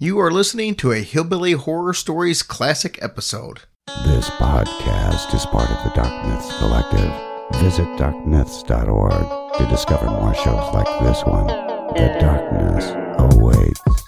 You are listening to a Hillbilly Horror Stories classic episode. This podcast is part of the Dark Myths Collective. Visit darkmyths.org to discover more shows like this one. The darkness awaits.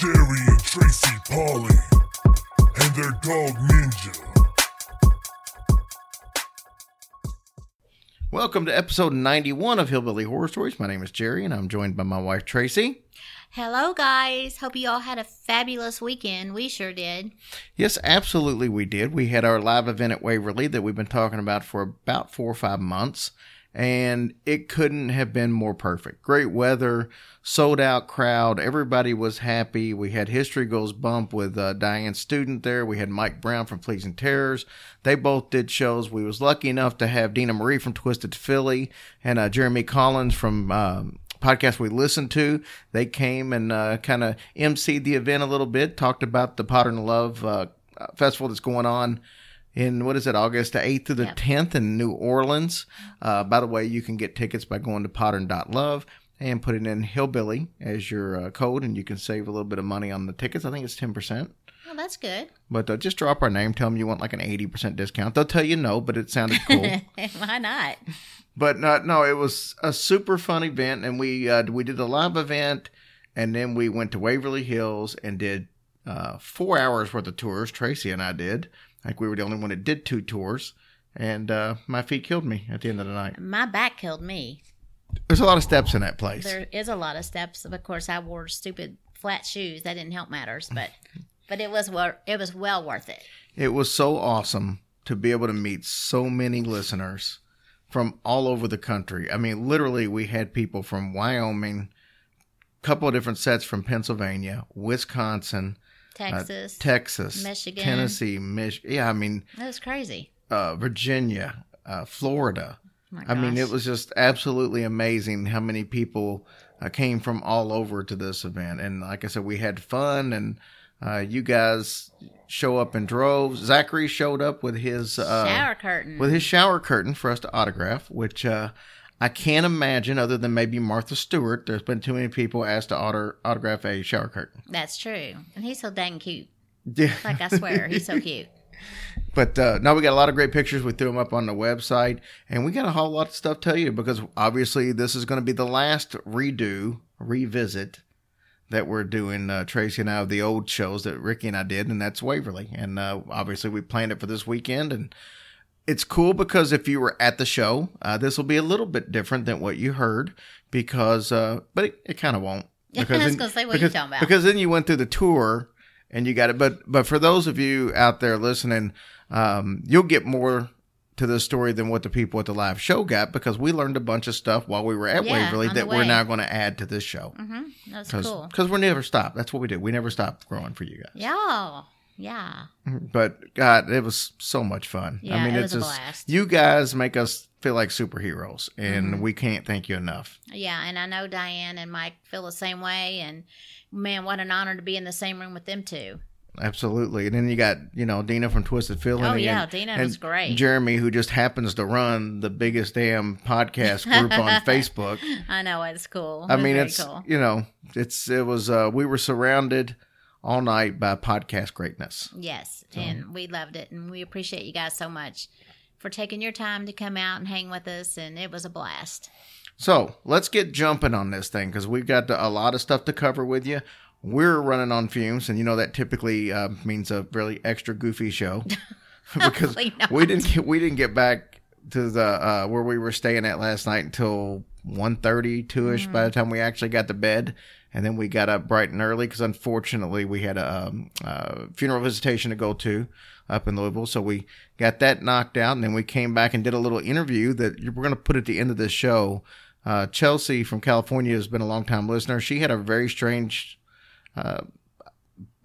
Jerry and Tracy Polly, and their dog Ninja. Welcome to episode 91 of Hillbilly Horror Stories. My name is Jerry, and I'm joined by my wife Tracy. Hello, guys. Hope you all had a fabulous weekend. We sure did. Yes, absolutely, we did. We had our live event at Waverly that we've been talking about for about four or five months, and it couldn't have been more perfect. Great weather, sold out crowd, everybody was happy. We had History Goes Bump with uh, Diane Student there. We had Mike Brown from Pleasing Terrors. They both did shows. We was lucky enough to have Dina Marie from Twisted Philly and uh, Jeremy Collins from. Um, podcast we listened to. They came and uh, kind of emceed the event a little bit, talked about the Potter and Love uh, festival that's going on in what is it, August 8th through the Yep. 10th in New Orleans. Uh, by the way, you can get tickets by going to pottern.love and putting in Hillbilly as your uh, code, and you can save a little bit of money on the tickets. I think it's 10%. Well, that's good. But uh, just drop our name, tell them you want like an 80% discount. They'll tell you no, but it sounded cool. Why not? But no, no, it was a super fun event, and we uh, we did a live event, and then we went to Waverly Hills and did uh, four hours worth of tours. Tracy and I did. I think we were the only one that did two tours, and uh, my feet killed me at the end of the night. My back killed me. There's a lot of steps in that place. There is a lot of steps. Of course, I wore stupid flat shoes. That didn't help matters, but but it was wor- it was well worth it. It was so awesome to be able to meet so many listeners from all over the country. I mean, literally, we had people from Wyoming, a couple of different sets from Pennsylvania, Wisconsin, uh, Texas. Texas, Michigan. Tennessee, Mich- yeah, I mean, that was crazy. uh, Virginia, uh, Florida. My I mean, it was just absolutely amazing how many people uh, came from all over to this event. And like I said, we had fun, and uh, you guys show up in droves. Zachary showed up with his uh, shower curtain. with his shower curtain for us to autograph, which uh, I can't imagine, other than maybe Martha Stewart. There's been too many people asked to auto- autograph a shower curtain. That's true, and he's so dang cute. Yeah. Like I swear, he's so cute. But uh, no, we got a lot of great pictures. We threw them up on the website, and we got a whole lot of stuff to tell you because obviously this is going to be the last redo, revisit that we're doing. Uh, Tracy and I of the old shows that Ricky and I did, and that's Waverly. And uh, obviously we planned it for this weekend, and it's cool because if you were at the show, uh, this will be a little bit different than what you heard because, uh, but it, it kind of won't. Was then- say, what because? Because then you went through the tour and you got it. But but for those of you out there listening, um, you'll get more to this story than what the people at the live show got because we learned a bunch of stuff while we were at Yeah, Waverly that we're now going to add to this show hmm That's because cool. because we never stop. That's what we do. We never stop growing for you guys. Yeah, yeah. But God, it was so much fun. Yeah, I mean, it it's was a just blast. you guys make us feel like superheroes, and Mm-hmm. we can't thank you enough. Yeah, and I know Diane and Mike feel the same way. And man, what an honor to be in the same room with them too. Absolutely. And then you got, you know, Dina from Twisted Philly. Oh, and- yeah, Dina and was great. Jeremy, who just happens to run the biggest damn podcast group on Facebook. I know it's cool. I mean, it's, cool. you know, it's, it was, uh, we were surrounded all night by podcast greatness. Yes, and we loved it, and we appreciate you guys so much for taking your time to come out and hang with us, and it was a blast. So let's get jumping on this thing because we've got a lot of stuff to cover with you. We're running on fumes, and you know that typically uh, means a really extra goofy show because we didn't get we didn't get back to the uh, where we were staying at last night until 1.30, 2ish by the time we actually got to bed. And then we got up bright and early because unfortunately we had a um, uh, funeral visitation to go to up in Louisville. So we got that knocked out. And then we came back and did a little interview that we're going to put at the end of this show Uh, Chelsea from California has been a long time listener. She had a very strange, uh,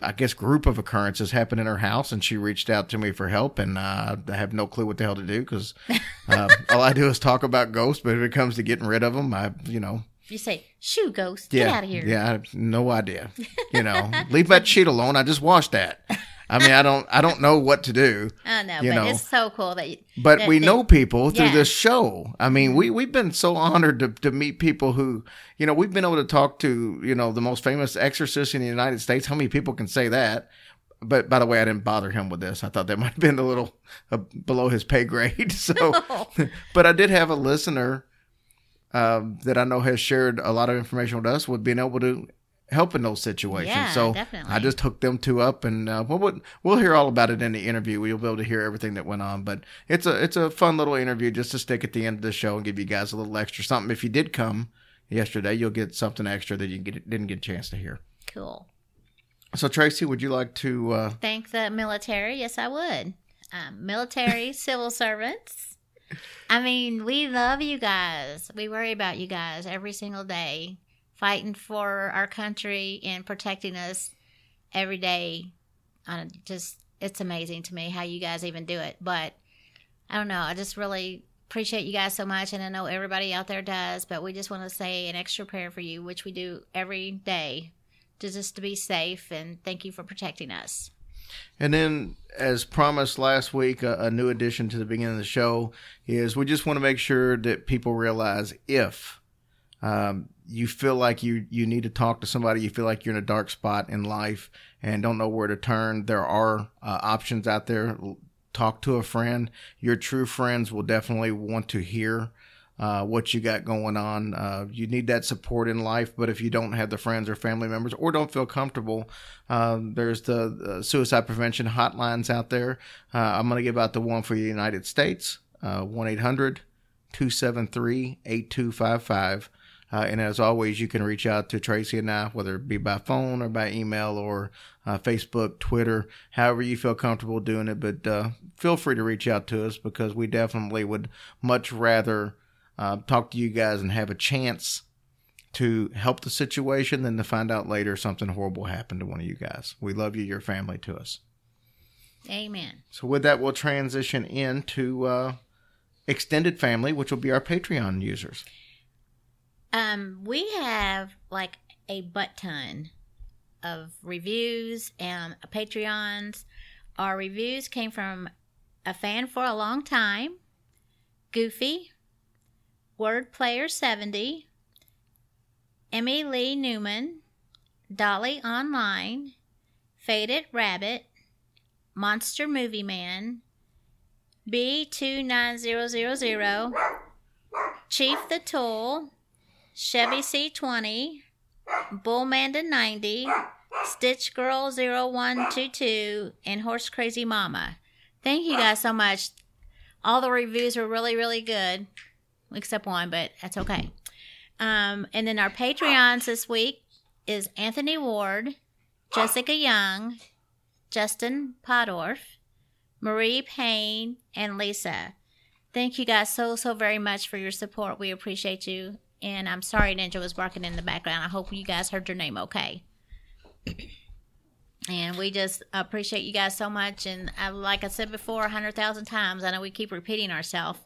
I guess, group of occurrences happen in her house, and she reached out to me for help. And uh, I have no clue what the hell to do because uh, all I do is talk about ghosts. But if it comes to getting rid of them, I, you know, You say, "Shoo, ghost, yeah, get out of here." Yeah, I have no idea. You know, leave that sheet alone. I just washed that. I mean, I don't, I don't know what to do. I know, but know. it's so cool that. You, But that we they- know people through Yeah. Mm-hmm. this show. I mean, we we've been so honored to to meet people who, you know, we've been able to talk to, you know, the most famous exorcist in the United States. How many people can say that? But by the way, I didn't bother him with this. I thought that might have been a little uh, below his pay grade. So, but I did have a listener um, that I know has shared a lot of information with us with being able to help in those situations. Yeah, so definitely. I just hooked them two up, and uh, we'll, we'll we'll hear all about it in the interview. We'll be able to hear everything that went on. But it's a it's a fun little interview just to stick at the end of the show and give you guys a little extra something. If you did come yesterday, you'll get something extra that you get, didn't get a chance to hear. Cool. So Tracy, would you like to? Uh, Thank the military. Yes, I would. Um, military, civil servants. I mean, we love you guys. We worry about you guys every single day, fighting for our country and protecting us every day. On just, it's amazing to me how you guys even do it. But I don't know. I just really appreciate you guys so much, and I know everybody out there does. But we just want to say an extra prayer for you, which we do every day, to just to be safe and thank you for protecting us. And then, as promised last week, a, a new addition to the beginning of the show is we just want to make sure that people realize if um, you feel like you, you need to talk to somebody, you feel like you're in a dark spot in life and don't know where to turn, there are uh, options out there. Talk to a friend. Your true friends will definitely want to hear uh, what you got going on. Uh, you need that support in life, but if you don't have the friends or family members or don't feel comfortable, um, there's the uh, suicide prevention hotlines out there. Uh, I'm going to give out the one for the United States uh, 1 800 273 8255. Uh, and as always, you can reach out to Tracy and I, whether it be by phone or by email or uh, Facebook, Twitter, however you feel comfortable doing it. But uh, feel free to reach out to us because we definitely would much rather uh, talk to you guys and have a chance to help the situation than to find out later something horrible happened to one of you guys. We love you, your family to us. Amen. So with that, we'll transition into uh, extended family, which will be our Patreon users. Um, we have like a butt ton of reviews and Patreons. Our reviews came from a fan for a long time, Goofy, Word Player 70, Emmy Lee Newman, Dolly Online, Faded Rabbit, Monster Movie Man, B29000, Chief the Tool, Chevy C20, Bullmanda 90, Stitch Girl 0122, and Horse Crazy Mama. Thank you guys so much. All the reviews were really, really good, except one, but that's okay. Um, and then our Patreons this week is Anthony Ward, Jessica Young, Justin Podorf, Marie Payne, and Lisa. Thank you guys so, so very much for your support. We appreciate you. And I'm sorry Ninja was barking in the background. I hope you guys heard your name okay. And we just appreciate you guys so much. And I, like I said before, a 100,000 times, I know we keep repeating ourselves,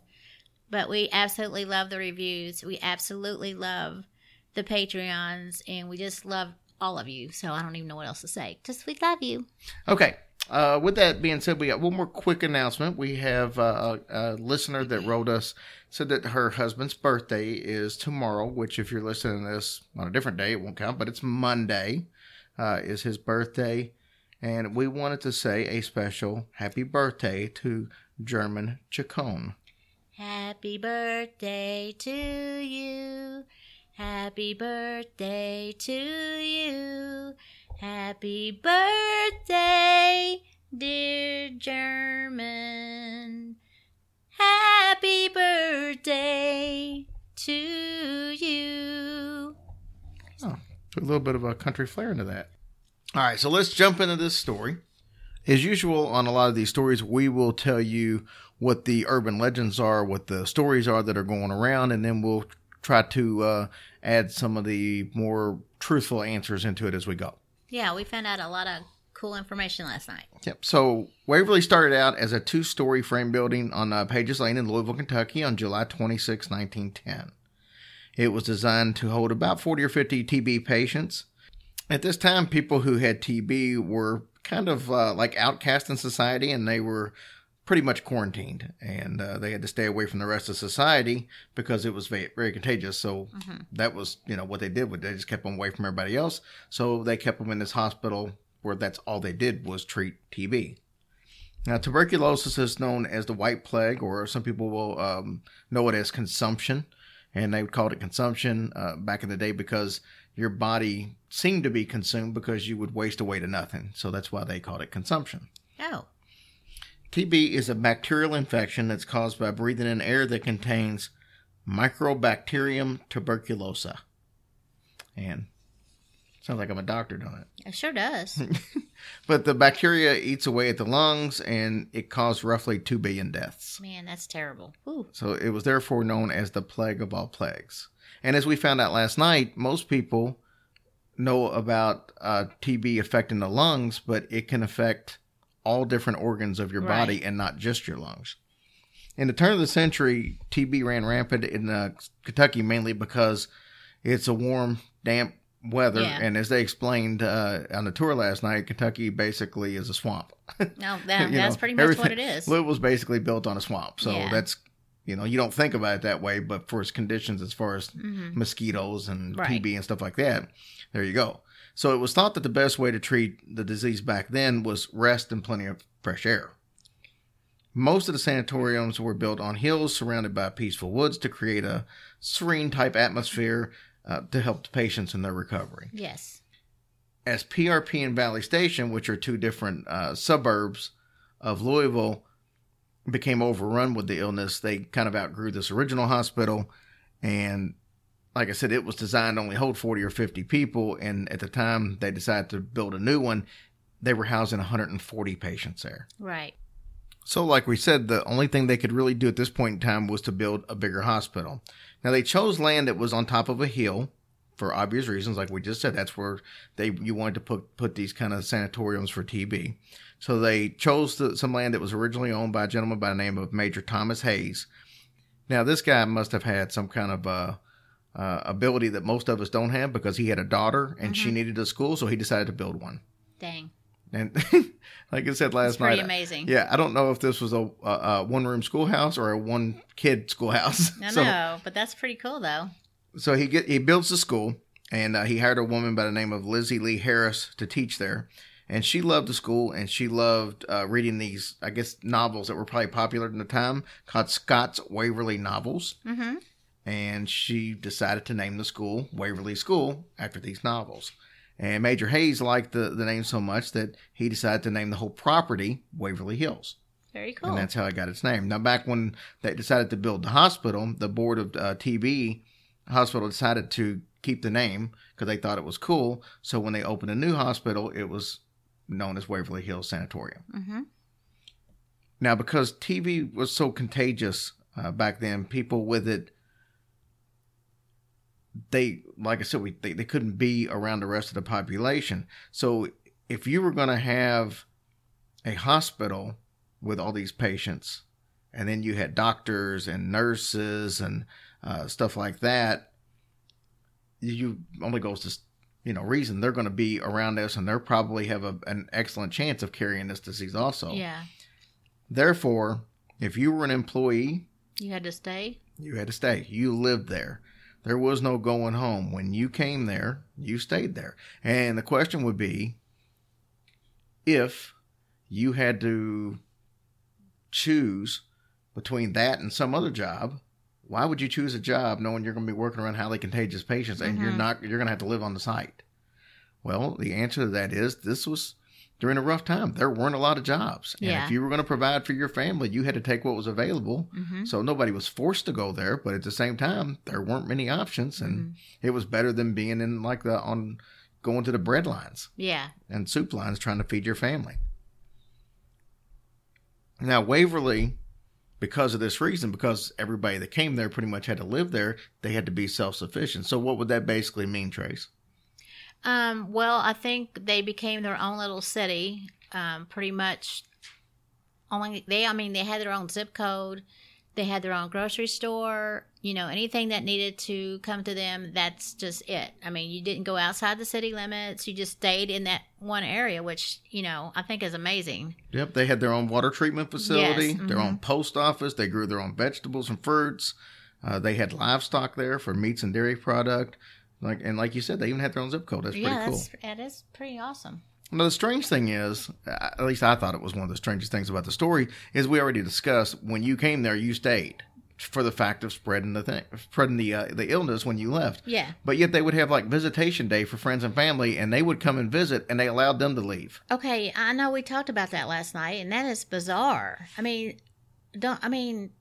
but we absolutely love the reviews. We absolutely love the Patreons. And we just love all of you. So I don't even know what else to say. Just we love you. Okay. Uh, with that being said, we got one more quick announcement. We have uh, a, listener that wrote us said that her husband's birthday is tomorrow. Which, if you're listening to this on a different day, it won't count. But it's Monday. Uh, is his birthday, and we wanted to say a special happy birthday to German Chacon. Happy birthday to you. Happy birthday to you. Happy birthday, dear German. Happy birthday to you. Oh, Put a little bit of a country flair into that. All right, so let's jump into this story. As usual, on a lot of these stories, we will tell you what the urban legends are, what the stories are that are going around, and then we'll try to uh, add some of the more truthful answers into it as we go. Yeah, we found out a lot of cool information last night. Yep. So Waverly started out as a two-story frame building on uh, Pages Lane in Louisville, Kentucky, on July 26, 1910. It was designed to hold about 40 or 50 TB patients. At this time, people who had TB were kind of uh, like outcast in society, and they were pretty much quarantined, and uh, they had to stay away from the rest of society because it was very, very contagious. So that was, you know, what they did. With they just kept them away from everybody else. So they kept them in this hospital where that's all they did was treat TB. Now, tuberculosis is known as the white plague, or some people will um, know it as consumption, and they called it consumption uh, back in the day because your body seemed to be consumed because you would waste away to nothing. So that's why they called it consumption. Oh, TB is a bacterial infection that's caused by breathing in air that contains Mycobacterium tuberculosa. And sounds like I'm a doctor don't it. it sure does. But the bacteria eats away at the lungs and it caused roughly 2 billion deaths. Man, that's terrible. Ooh. So it was therefore known as the plague of all plagues. And as we found out last night, most people know about uh, TB affecting the lungs, but it can affect all different organs of your Right. body and not just your lungs. In the turn of the century, TB ran rampant in uh, Kentucky mainly because it's a warm, damp weather. Yeah. And as they explained uh, on the tour last night, Kentucky basically is a swamp. No, that, that's know, pretty much what it is. Louisville's basically built on a swamp, so Yeah. that's you know you don't think about it that way, but for its conditions as far as mosquitoes and Mm-hmm. Right. TB and stuff like that, there you go. So it was thought that the best way to treat the disease back then was rest and plenty of fresh air. Most of the sanatoriums were built on hills surrounded by peaceful woods to create a serene type atmosphere uh, to help the patients in their recovery Yes. as PRP and Valley Station, which are two different uh, suburbs of Louisville, became overrun with the illness, they kind of outgrew this original hospital. And like I said, it was designed to only hold 40 or 50 people. And at the time they decided to build a new one, they were housing 140 patients there. Right. So, like we said, the only thing they could really do at this point in time was to build a bigger hospital. Now, they chose land that was on top of a hill for obvious reasons, like we just said. That's where they you wanted to put put these kind of sanatoriums for TB. So they chose the, some land that was originally owned by a gentleman by the name of Major Thomas Hayes. Now, this guy must have had some kind of uh, uh, ability that most of us don't have because he had a daughter and she needed a school, so he decided to build one. Dang. And like I said last It's pretty night, amazing. yeah, I don't know if this was a, a, a one room schoolhouse or a one kid schoolhouse. I so, know, but that's pretty cool though. so he get he builds the school, and uh, he hired a woman by the name of Lizzie Lee Harris to teach there. And she loved the school, and she loved uh, reading these, I guess, novels that were probably popular in the time, called Scott's Waverly novels. Mm-hmm. And she decided to name the school Waverly School after these novels. And Major Hayes liked the, the name so much that he decided to name the whole property Waverly Hills. Very cool. And that's how it got its name. Now, back when they decided to build the hospital, the board of uh, TB hospital decided to keep the name because they thought it was cool. So when they opened a new hospital, it was known as Waverly Hills Sanatorium. mm-hmm. Now, because TB was so contagious uh, back then, people with it, they, like I said, we, they, they couldn't be around the rest of the population. So if you were going to have a hospital with all these patients, and then you had doctors and nurses and uh, stuff like that, you only goes to you know reason they're going to be around us, and they're probably have a, an excellent chance of carrying this disease also. Yeah. Therefore, if you were an employee, You had to stay. you had to stay. You lived there. There was no going home. When you came there, you stayed there. And the question would be if you had to choose between that and some other job, why would you choose a job knowing you're going to be working around highly contagious patients and you're Mhm. not you're going to have to live on the site? Well, the answer to that is this was during a rough time. There weren't a lot of jobs. And Yeah. if you were going to provide for your family, you had to take what was available. Mm-hmm. So nobody was forced to go there, but at the same time, there weren't many options, and Mm-hmm. it was better than being in like the on going to the bread lines Yeah. and soup lines trying to feed your family. Now Waverly because of this reason, because everybody that came there pretty much had to live there, they had to be self sufficient. So, what would that basically mean, Trace? Um, well, I think they became their own little city. Um, pretty much. Only they, I mean, they had their own zip code. They had their own grocery store. You know, anything that needed to come to them, that's just it. I mean, you didn't go outside the city limits. You just stayed in that one area, which you know I think is amazing. Yep, they had their own water treatment facility, Yes, their own post office. They grew their own vegetables and fruits. Uh, they had livestock there for meats and dairy product. Like and like you said, they even had their own zip code. That's yeah, pretty cool. that's that is pretty awesome. Now, the strange thing is, uh, at least I thought it was one of the strangest things about the story, is we already discussed when you came there, you stayed for the fact of spreading the thing, spreading the uh, the illness when you left. Yeah. But yet they would have like visitation day for friends and family, and they would come and visit, and they allowed them to leave. Okay, I know we talked about that last night, and that is bizarre. I mean, don't I mean,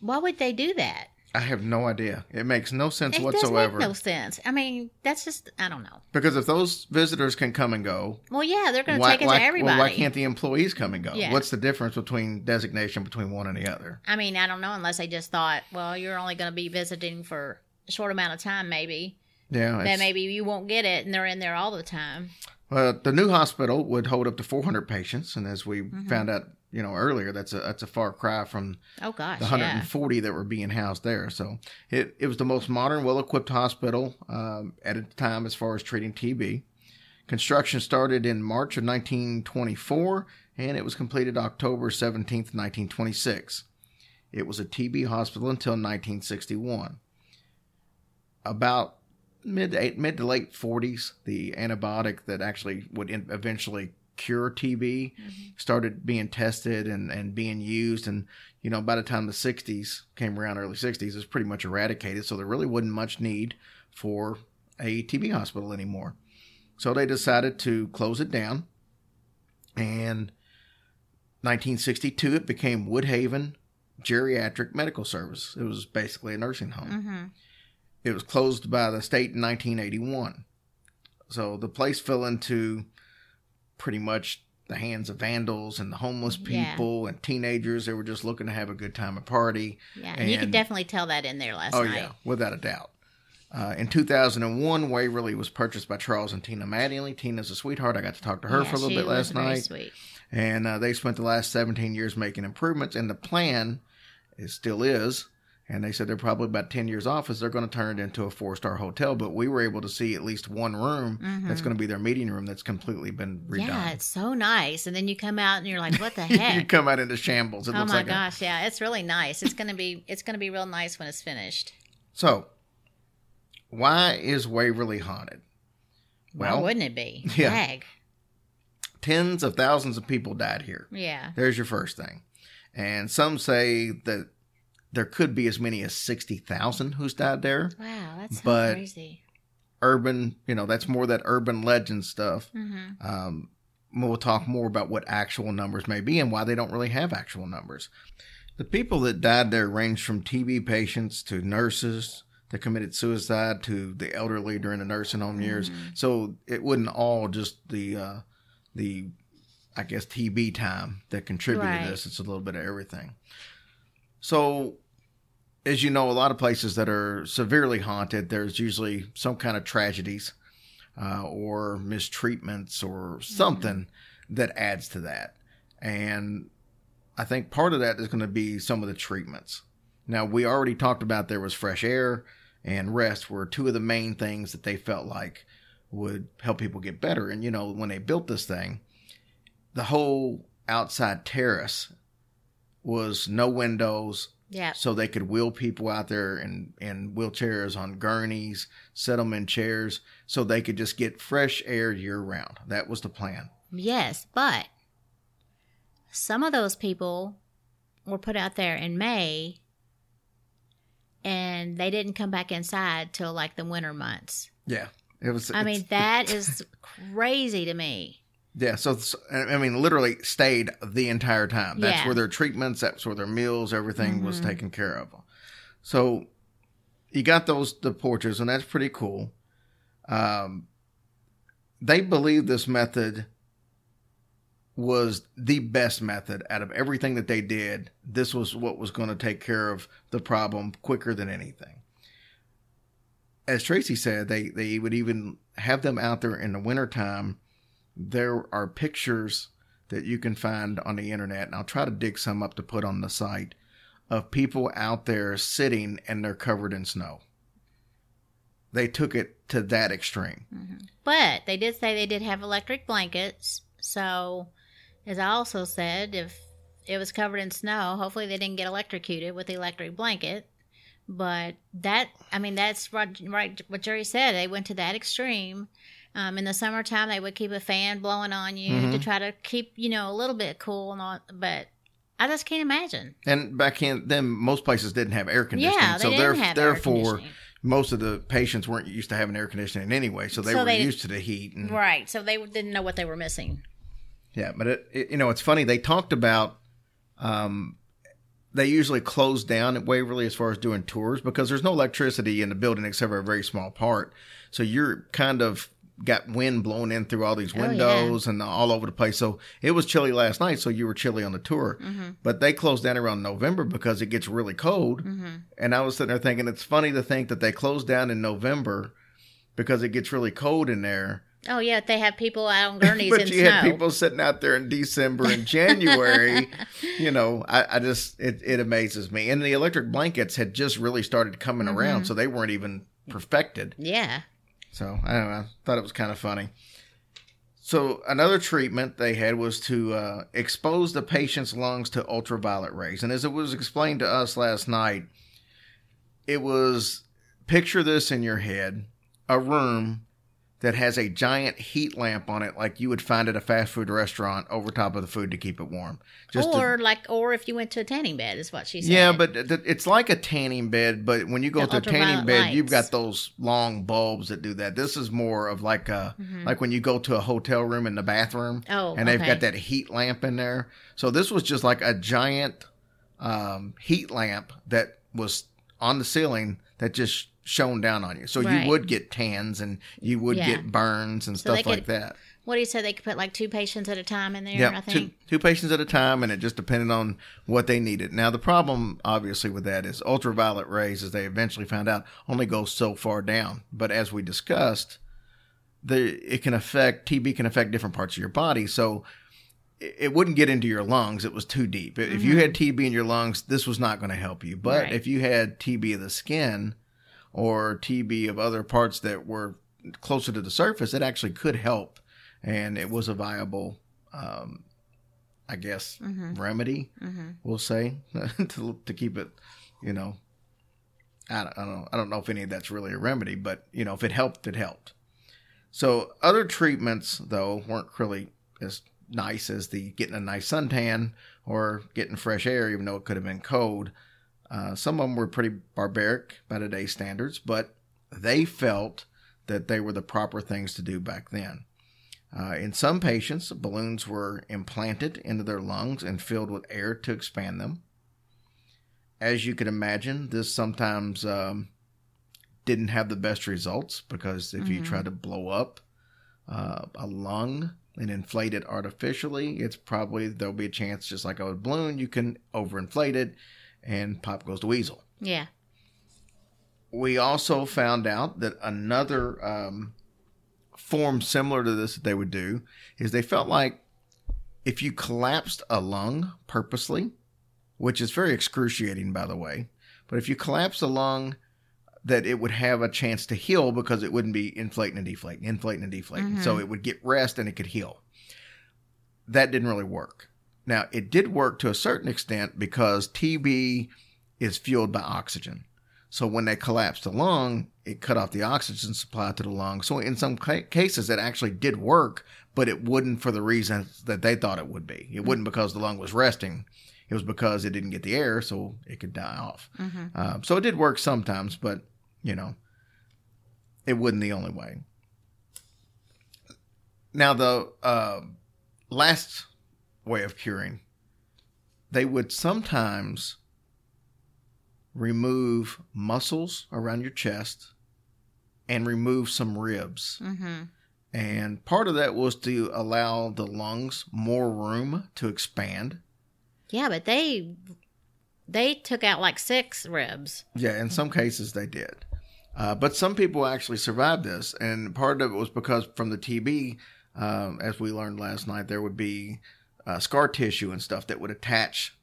why would they do that? I have no idea. It makes no sense It whatsoever. does make no sense. I mean, that's just I don't know. Because if those visitors can come and go, Well, yeah, they're going to take it why- to everybody. well, why can't the employees come and go? Yeah. What's the difference between designation between one and the other? I mean, I don't know unless they just thought, well, you're only going to be visiting for a short amount of time, maybe. Yeah, Then maybe you won't get it, and they're in there all the time. Well, the new hospital would hold up to 400 patients, and as we Mm-hmm. found out, you know, earlier, that's a that's a far cry from Oh gosh, the yeah. 140 that were being housed there. So it it was the most modern, well-equipped hospital um, at the time as far as treating TB. Construction started in March of 1924, and it was completed October 17th, 1926. It was a TB hospital until 1961. About mid to, eight, mid to late 40s, the antibiotic that actually would in, eventually cure TB started being tested and, and being used. And, you know, by the time the 60s came around, early 60s, it was pretty much eradicated. So there really wasn't much need for a TB hospital anymore. So they decided to close it down. And 1962, it became Woodhaven Geriatric Medical Service. It was basically a nursing home. Mm-hmm. It was closed by the state in 1981. So the place fell into pretty much the hands of vandals and the homeless Yeah. people and teenagers. They were just looking to have a good time and party. Yeah, and, you could definitely tell that in there last Oh, night. yeah, without a doubt. Uh, in 2001, Waverly was purchased by Charles and Tina Mattingly. Tina's a sweetheart. I got to talk to her Yeah, for a little bit last very night. Sweet. And uh, they spent the last 17 years making improvements. And the plan is still is. And they said they're probably about 10 years off as they're going to turn it into a four star hotel. But we were able to see at least one room that's going to be their meeting room that's completely been redone. Mm-hmm. Yeah, it's so nice. And then you come out and you're like, what the heck? you come out into shambles. It oh my like a- gosh, yeah, it's really nice. It's gonna be it's gonna be real nice when it's finished. So, why is Waverly haunted? Why Well, wouldn't it be? yeah. Dag. tens of thousands of people died here. Yeah. There's your first thing. And some say that there could be as many as 60,000 who's died there. Wow, that's But- crazy. Urban, you know, that's more that urban legend stuff. hmm Um, we'll talk more about what actual numbers may be and why they don't really have actual numbers. The people that died there ranged from TB patients to nurses that committed suicide to the elderly during the nursing home years. So it wasn't all just the uh, the I guess TB time that contributed Right. to this. It's a little bit of everything. So as you know, a lot of places that are severely haunted, there's usually some kind of tragedies uh, or mistreatments or something that adds to that. And I think part of that is going to be some of the treatments. Now, we already talked about there was fresh air and rest were two of the main things that they felt like would help people get better. And, you know, when they built this thing, the whole outside terrace was no windows, Yeah. so they could wheel people out there in, in wheelchairs on gurneys, set them in chairs, so they could just get fresh air year round. That was the plan. Yes, but some of those people were put out there in May and they didn't come back inside till like the winter months. Yeah, it was. I mean, that is crazy to me. Yeah. So I mean, literally stayed the entire time. That's Yeah. where their treatments. That's where their meals. Everything was Mhm. taken care of. So you got those the porches, and that's pretty cool. Um, they believe this method was the best method out of everything that they did. This was what was going to take care of the problem quicker than anything. As Tracy said, they, they would even have them out there in the wintertime. There are pictures that you can find on the internet, and I'll try to dig some up to put on the site of people out there sitting and they're covered in snow. They took it to that extreme. Mm-hmm. But they did say they did have electric blankets. So, as I also said, if it was covered in snow, hopefully they didn't get electrocuted with the electric blanket. But that, I mean, that's right, right what Jerry said. They went to that extreme. Um, in the summertime, they would keep a fan blowing on you to try to keep, you know, a little bit cool and all. But I just can't imagine. And back in then, most places didn't have air conditioning, Yeah, they so didn't there- have air therefore, most of the patients weren't used to having air conditioning anyway, so they So were they- used to the heat. And, Right. So they didn't know what they were missing. Yeah, but it, it, you know, it's funny. They talked about um, they usually close down at Waverly as far as doing tours because there's no electricity in the building except for a very small part. So you're kind of got wind blowing in through all these Oh, yeah. windows and all over the place. So it was chilly last night, so you were chilly on the tour. Mm-hmm. But they closed down around November because it gets really cold. Mm-hmm. And I was sitting there thinking it's funny to think that they closed down in November because it gets really cold in there. Oh yeah, they have people out on gurneys but you snow. had people sitting out there in December and January. you know, I, I just it, it amazes me. And the electric blankets had just really started coming Mm-hmm. around, so they weren't even perfected. yeah. So I don't know. I thought it was kind of funny. So another treatment they had was to uh, expose the patient's lungs to ultraviolet rays, and as it was explained to us last night, it was picture this in your head: a room that has a giant heat lamp on it, like you would find at a fast food restaurant, over top of the food to keep it warm. to- or like, or if you went to a tanning bed, is what she said. yeah, but th- it's like a tanning bed, but when you go The to a tanning bed, you've got those long bulbs that do that. This is more of like a like when you go to a hotel room in the bathroom, Mm-hmm. Oh, and they've okay. got that heat lamp in there. So this was just like a giant um, heat lamp that was on the ceiling that just shone down on you. So Right. you would get tans and you would Yeah. get burns and So stuff like could- that. what do you say? they could put like two patients at a time in there. Yeah, two, two patients at a time, and it just depended on what they needed. Now, the problem, obviously, with that is ultraviolet rays, as they eventually found out, only go so far down. But as we discussed, the it can affect TB can affect different parts of your body. So it wouldn't get into your lungs; it was too deep. If you mm-hmm. had TB in your lungs, this was not going to help you. But Right. if you had TB of the skin or TB of other parts that were closer to the surface, it actually could help, and it was a viable um, I guess, mm-hmm. remedy, mm-hmm. we'll say, to, to keep it, you know, I don't, I don't know. I don't know if any of that's really a remedy, but, you know, if it helped, it helped. So other treatments, though, weren't really as nice as the getting a nice suntan or getting fresh air, even though it could have been cold. Uh, some of them were pretty barbaric by today's standards, but they felt that they were the proper things to do back then. Uh, in some patients, balloons were implanted into their lungs and filled with air to expand them. As you can imagine, this sometimes um, didn't have the best results because if you try to blow up uh, a lung and inflate it artificially, it's probably there'll be a chance, just like a balloon, you can overinflate it and pop goes the weasel Yeah. we also found out that another um, form similar to this that they would do is they felt like if you collapsed a lung purposely, which is very excruciating, by the way, but if you collapse a lung, that it would have a chance to heal because it wouldn't be inflating and deflating, inflating and deflating. So mm-hmm. it would get rest and it could heal. That didn't really work. Now, it did work to a certain extent because TB is fueled by oxygen. So when they collapsed the lung, it cut off the oxygen supply to the lung. So in some ca- cases, it actually did work, but it wouldn't for the reasons that they thought it would be. It wouldn't mm-hmm. because the lung was resting. It was because it didn't get the air, so it could die off. Mm-hmm. Um, so it did work sometimes, but you know, it wasn't the only way. Now the uh, last way of curing, they would sometimes remove muscles around your chest and remove some ribs. Mm-hmm. And part of that was to allow the lungs more room to expand. Yeah, but they they took out like six ribs. Yeah, in some cases they did. Uh, but some people actually survived this. And part of it was because from the TB, um, as we learned last night, there would be uh, scar tissue and stuff that would attach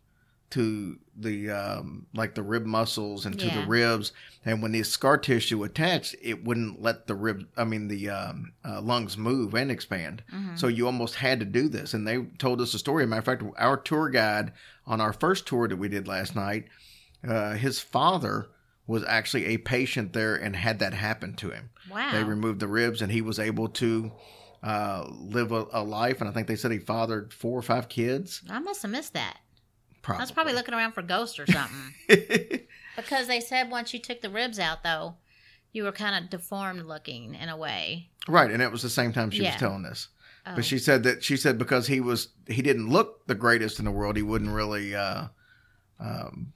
to the um, like the rib muscles and to Yeah. the ribs and when the scar tissue attached it wouldn't let the rib i mean the um, uh, lungs move and expand so you almost had to do this and they told us a story matter of fact our tour guide on our first tour that we did last night uh, his father was actually a patient there and had that happen to him Wow. they removed the ribs and he was able to uh, live a, a life and i think they said he fathered four or five kids I must have missed that. probably. I was probably looking around for ghosts or something. because they said once you took the ribs out, though, you were kind of deformed looking in a way. right and it was the same time she Yeah. was telling this Oh. but she said that she said because he was he didn't look the greatest in the world he wouldn't really uh um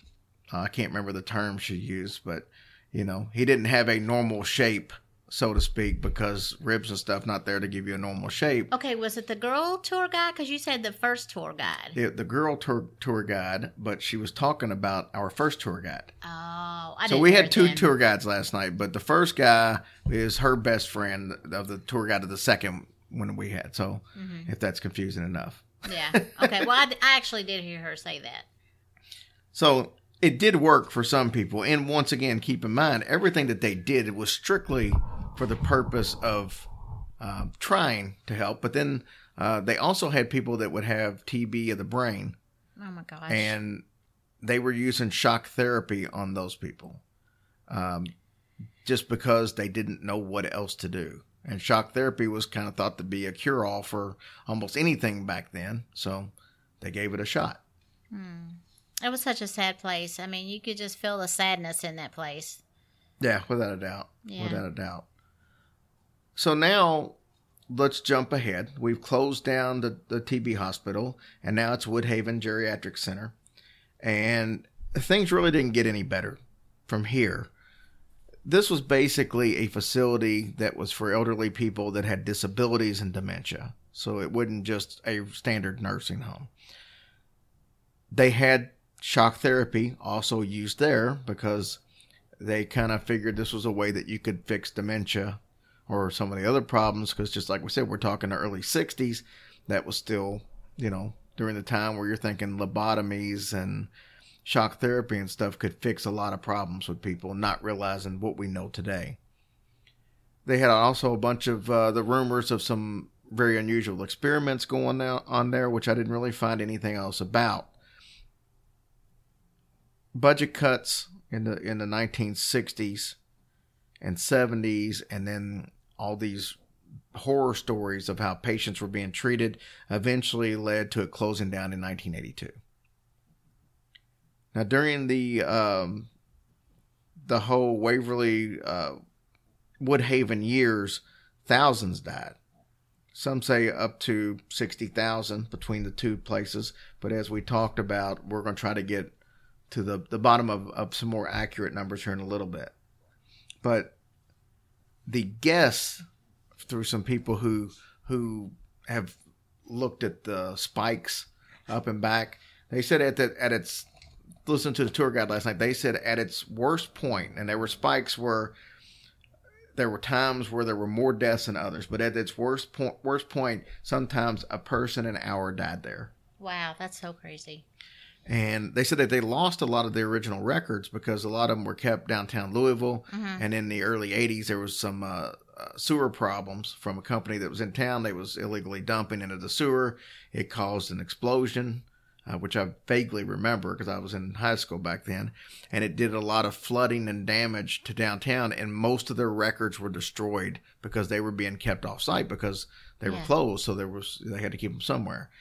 i can't remember the term she used but you know he didn't have a normal shape so to speak because ribs and stuff not there to give you a normal shape Okay, was it the girl tour guide? Because you said the first tour guide. the, the girl tour, tour guide but she was talking about our first tour guide Oh, I so we had two tour guides last night but the first guy is her best friend of the tour guide of the second one we had so Mm-hmm. if that's confusing enough Yeah. Okay. Well, I actually did hear her say that. So it did work for some people. And once again, keep in mind, everything that they did it was strictly for the purpose of uh, trying to help. But then uh, they also had people that would have TB of the brain, Oh my gosh. and they were using shock therapy on those people, um, just because they didn't know what else to do. And shock therapy was kind of thought to be a cure all for almost anything back then. So they gave it a shot. It was such a sad place. I mean, you could just feel the sadness in that place. Yeah, without a doubt. Yeah. Without a doubt. So now let's jump ahead. We've closed down the, the TB hospital and now it's Woodhaven Geriatric Center. And things really didn't get any better from here. This was basically a facility that was for elderly people that had disabilities and dementia. So it wasn't just a standard nursing home. They had shock therapy also used there because they kind of figured this was a way that you could fix dementia or some of the other problems because just like we said we're talking the early 60s that was still you know during the time where you're thinking lobotomies and shock therapy and stuff could fix a lot of problems with people not realizing what we know today. They had also a bunch of uh, the rumors of some very unusual experiments going on there which i didn't really find anything else about budget cuts in the in the 1960s and 70s and then all these horror stories of how patients were being treated eventually led to it closing down in 1982 now during the um, the whole waverly uh, woodhaven years thousands died. Some say up to 60,000 between the two places but as we talked about we're going to try to get to the, the bottom of, of some more accurate numbers here in a little bit. But the guess through some people who who have looked at the spikes up and back, they said at the, at its listen to the tour guide last night. They said at its worst point, and there were spikes where there were times where there were more deaths than others, but at its worst point, worst point, sometimes a person an hour died there. Wow, that's so crazy. And they said that they lost a lot of the original records because a lot of them were kept downtown Louisville. And in the early 80s, there was some uh, uh, sewer problems from a company that was in town. They was illegally dumping into the sewer. It caused an explosion, uh, which I vaguely remember because I was in high school back then. And it did a lot of flooding and damage to downtown. And most of their records were destroyed because they were being kept off site because they were closed. So there was they had to keep them somewhere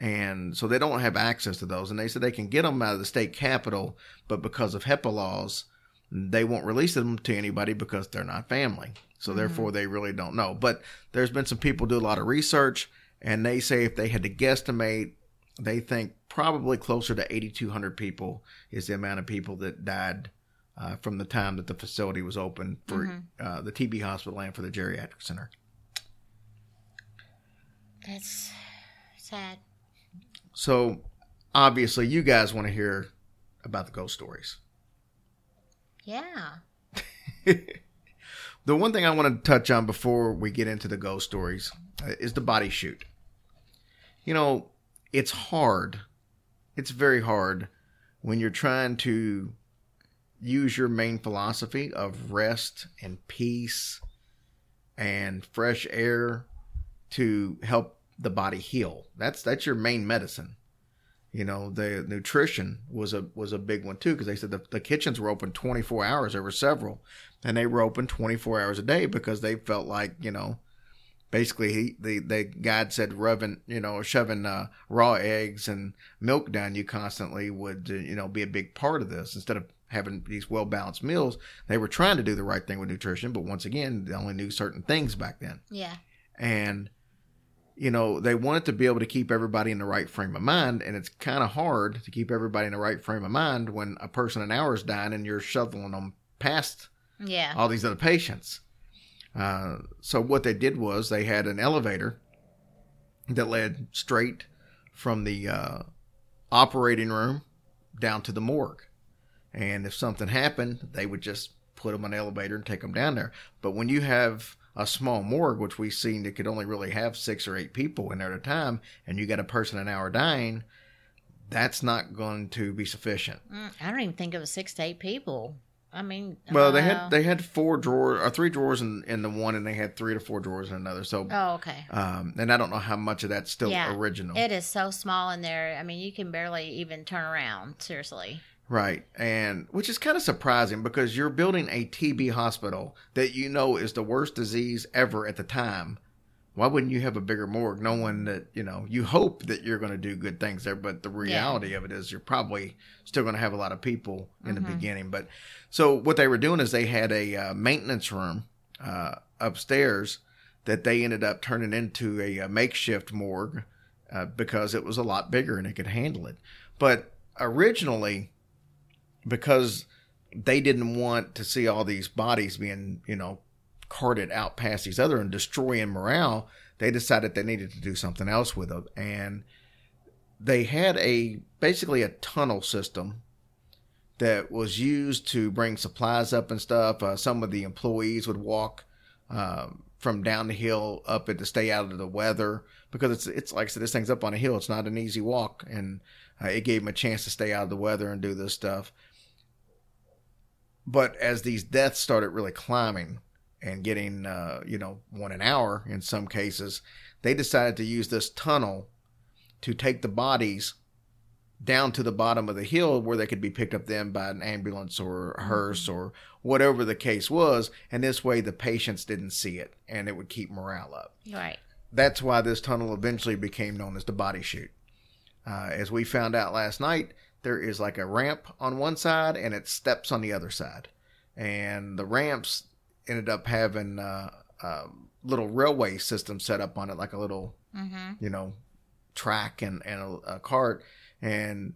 and so they don't have access to those. And they said they can get them out of the state capitol, but because of HIPAA laws, they won't release them to anybody because they're not family. So therefore, they really don't know. But there's been some people do a lot of research, and they say if they had to guesstimate, they think probably closer to 8,200 people is the amount of people that died. Uh, from the time that the facility was open for uh, the TB hospital and for the geriatric center. That's sad. So obviously, you guys want to hear about the ghost stories. Yeah. The one thing I want to touch on before we get into the ghost stories uh, is the body chute. You know, it's hard. It's very hard when you're trying to use your main philosophy of rest and peace and fresh air to help the body heal. That's that's your main medicine. You know, the nutrition was a was a big one too because they said the, the kitchens were open 24 hours. There were several, and they were open 24 hours a day because they felt like you know, basically he, the the guide said rubbing you know shoving uh, raw eggs and milk down you constantly would uh, you know be a big part of this instead of having these well balanced meals. They were trying to do the right thing with nutrition, but once again, they only knew certain things back then Yeah. and you know they wanted to be able to keep everybody in the right frame of mind and it's kind of hard to keep everybody in the right frame of mind when a person an hour is dying and you're shoveling them past Yeah. all these other patients. Uh, so what they did was they had an elevator that led straight from the uh, operating room down to the morgue. And if something happened they would just put them on an elevator and take them down there. But when you have a small morgue which we've seen that could only really have six or eight people in there at a time and you got a person an hour dying that's not going to be sufficient Mm, I don't even think it was six to eight people. I mean, well they uh, had they had four drawers or three drawers in, in the one and they had three to four drawers in another so Oh, okay. um and i don't know how much of that's still Yeah, original It is so small in there. I mean, you can barely even turn around. Seriously. Right. And which is kind of surprising because you're building a TB hospital that you know is the worst disease ever at the time. Why wouldn't you have a bigger morgue knowing that, you know, you hope that you're going to do good things there, but the reality of it is you're probably still going to have a lot of people in the beginning. But so what they were doing is they had a uh, maintenance room uh, upstairs that they ended up turning into a, uh makeshift morgue uh, because it was a lot bigger and it could handle it. But originally, because they didn't want to see all these bodies being, you know, carted out past these other and destroying morale, they decided they needed to do something else with them. And they had a basically a tunnel system that was used to bring supplies up and stuff. Uh, some of the employees would walk um, from down the hill up it to stay out of the weather because it's it's like I said, this thing's up on a hill. It's not an easy walk, and uh, it gave them a chance to stay out of the weather and do this stuff. But as these deaths started really climbing and getting, uh, you know, one an hour in some cases, they decided to use this tunnel to take the bodies down to the bottom of the hill where they could be picked up then by an ambulance or a hearse or whatever the case was. And this way the patients didn't see it and it would keep morale up Right. that's why this tunnel eventually became known as the body chute. Uh, as we found out last night, there is like a ramp on one side and it steps on the other side. And the ramps ended up having uh, a little railway system set up on it, like a little, Mm-hmm. you know, track and, and a, a cart. And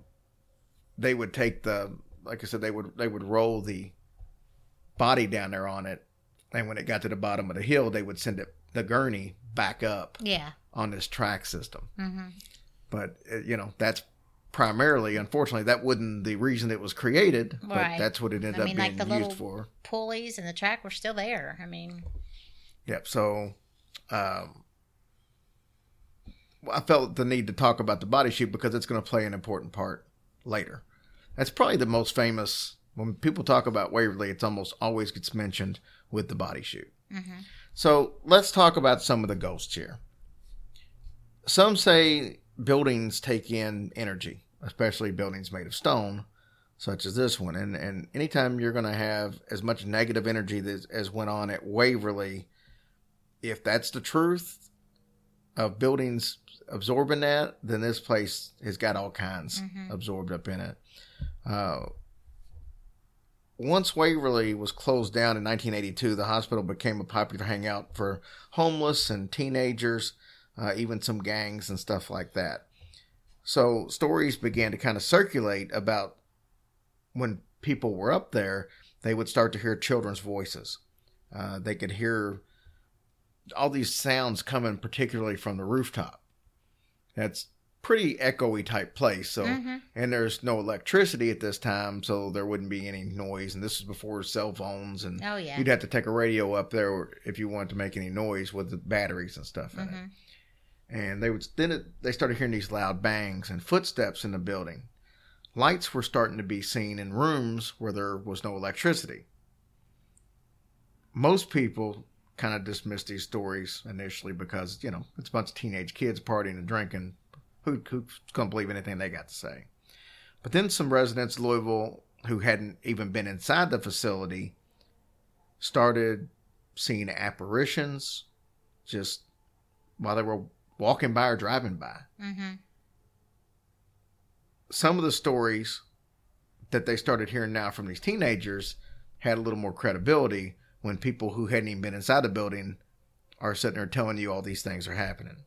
they would take the, like I said, they would they would roll the body down there on it. And when it got to the bottom of the hill, they would send it the gurney back up Yeah. on this track system. Mm-hmm. But uh, you know, that's primarily, unfortunately, that wasn't the reason it was created. But Right. that's what it ended I mean, up like being the used for. Pulleys and the track were still there. I mean, Yep. So, um, I felt the need to talk about the body chute because it's going to play an important part later. That's probably the most famous. When people talk about Waverly, it's almost always gets mentioned with the body chute. So let's talk about some of the ghosts here. Some say buildings take in energy, especially buildings made of stone, such as this one. And and anytime you're going to have as much negative energy as, as went on at Waverly, if that's the truth of buildings absorbing that, then this place has got all kinds absorbed up in it. Uh, once Waverly was closed down in 1982, the hospital became a popular hangout for homeless and teenagers, uh, even some gangs and stuff like that. So stories began to kind of circulate about when people were up there, they would start to hear children's voices. Uh, they could hear all these sounds coming particularly from the rooftop That's pretty echoey type place. So, Mhm. and there's no electricity at this time, so there wouldn't be any noise. And this is before cell phones, and Oh yeah. you'd have to take a radio up there if you wanted to make any noise with the batteries and stuff in it. And they would then it, they started hearing these loud bangs and footsteps in the building. Lights were starting to be seen in rooms where there was no electricity. Most people kind of dismissed these stories initially because you know it's a bunch of teenage kids partying and drinking. Who who's going to believe anything they got to say? But then some residents of Louisville who hadn't even been inside the facility started seeing apparitions just while they were walking by or driving by. Mhm. Some of the stories that they started hearing now from these teenagers had a little more credibility when people who hadn't even been inside the building are sitting there telling you all these things are happening.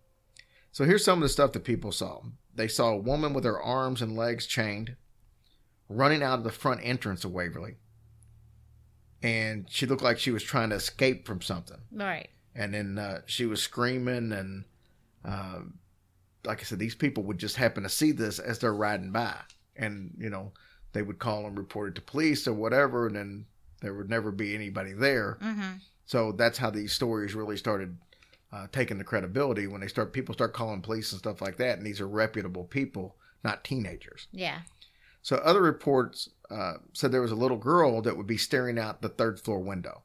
So here's some of the stuff that people saw. They saw a woman with her arms and legs chained running out of the front entrance of Waverly. And she looked like she was trying to escape from something. Right. And then uh, she was screaming, and uh, like I said, these people would just happen to see this as they're riding by. And, you know, they would call and report it to police or whatever, and then there would never be anybody there. Mhm. So that's how these stories really started uh, taking the credibility when they start people start calling police and stuff like that, and these are reputable people, not teenagers. Yeah. So other reports uh, said there was a little girl that would be staring out the third floor window.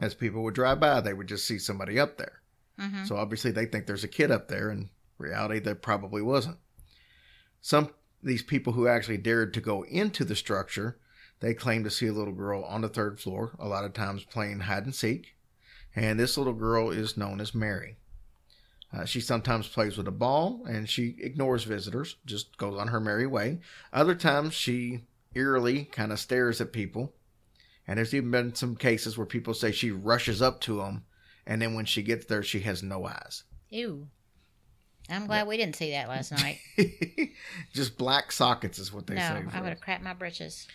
As people would drive by, they would just see somebody up there. Mhm. So obviously they think there's a kid up there. In reality, there probably wasn't. Some these people who actually dared to go into the structure, they claimed to see a little girl on the third floor, a lot of times playing hide and seek. And this little girl is known as Mary. Uh, she sometimes plays with a ball and she ignores visitors, just goes on her merry way. Other times she eerily kind of stares at people. And there's even been some cases where people say she rushes up to them, and then when she gets there, she has no eyes. Ew. I'm glad we didn't see that last night. just black sockets is what they no, say. I would have crapped my britches.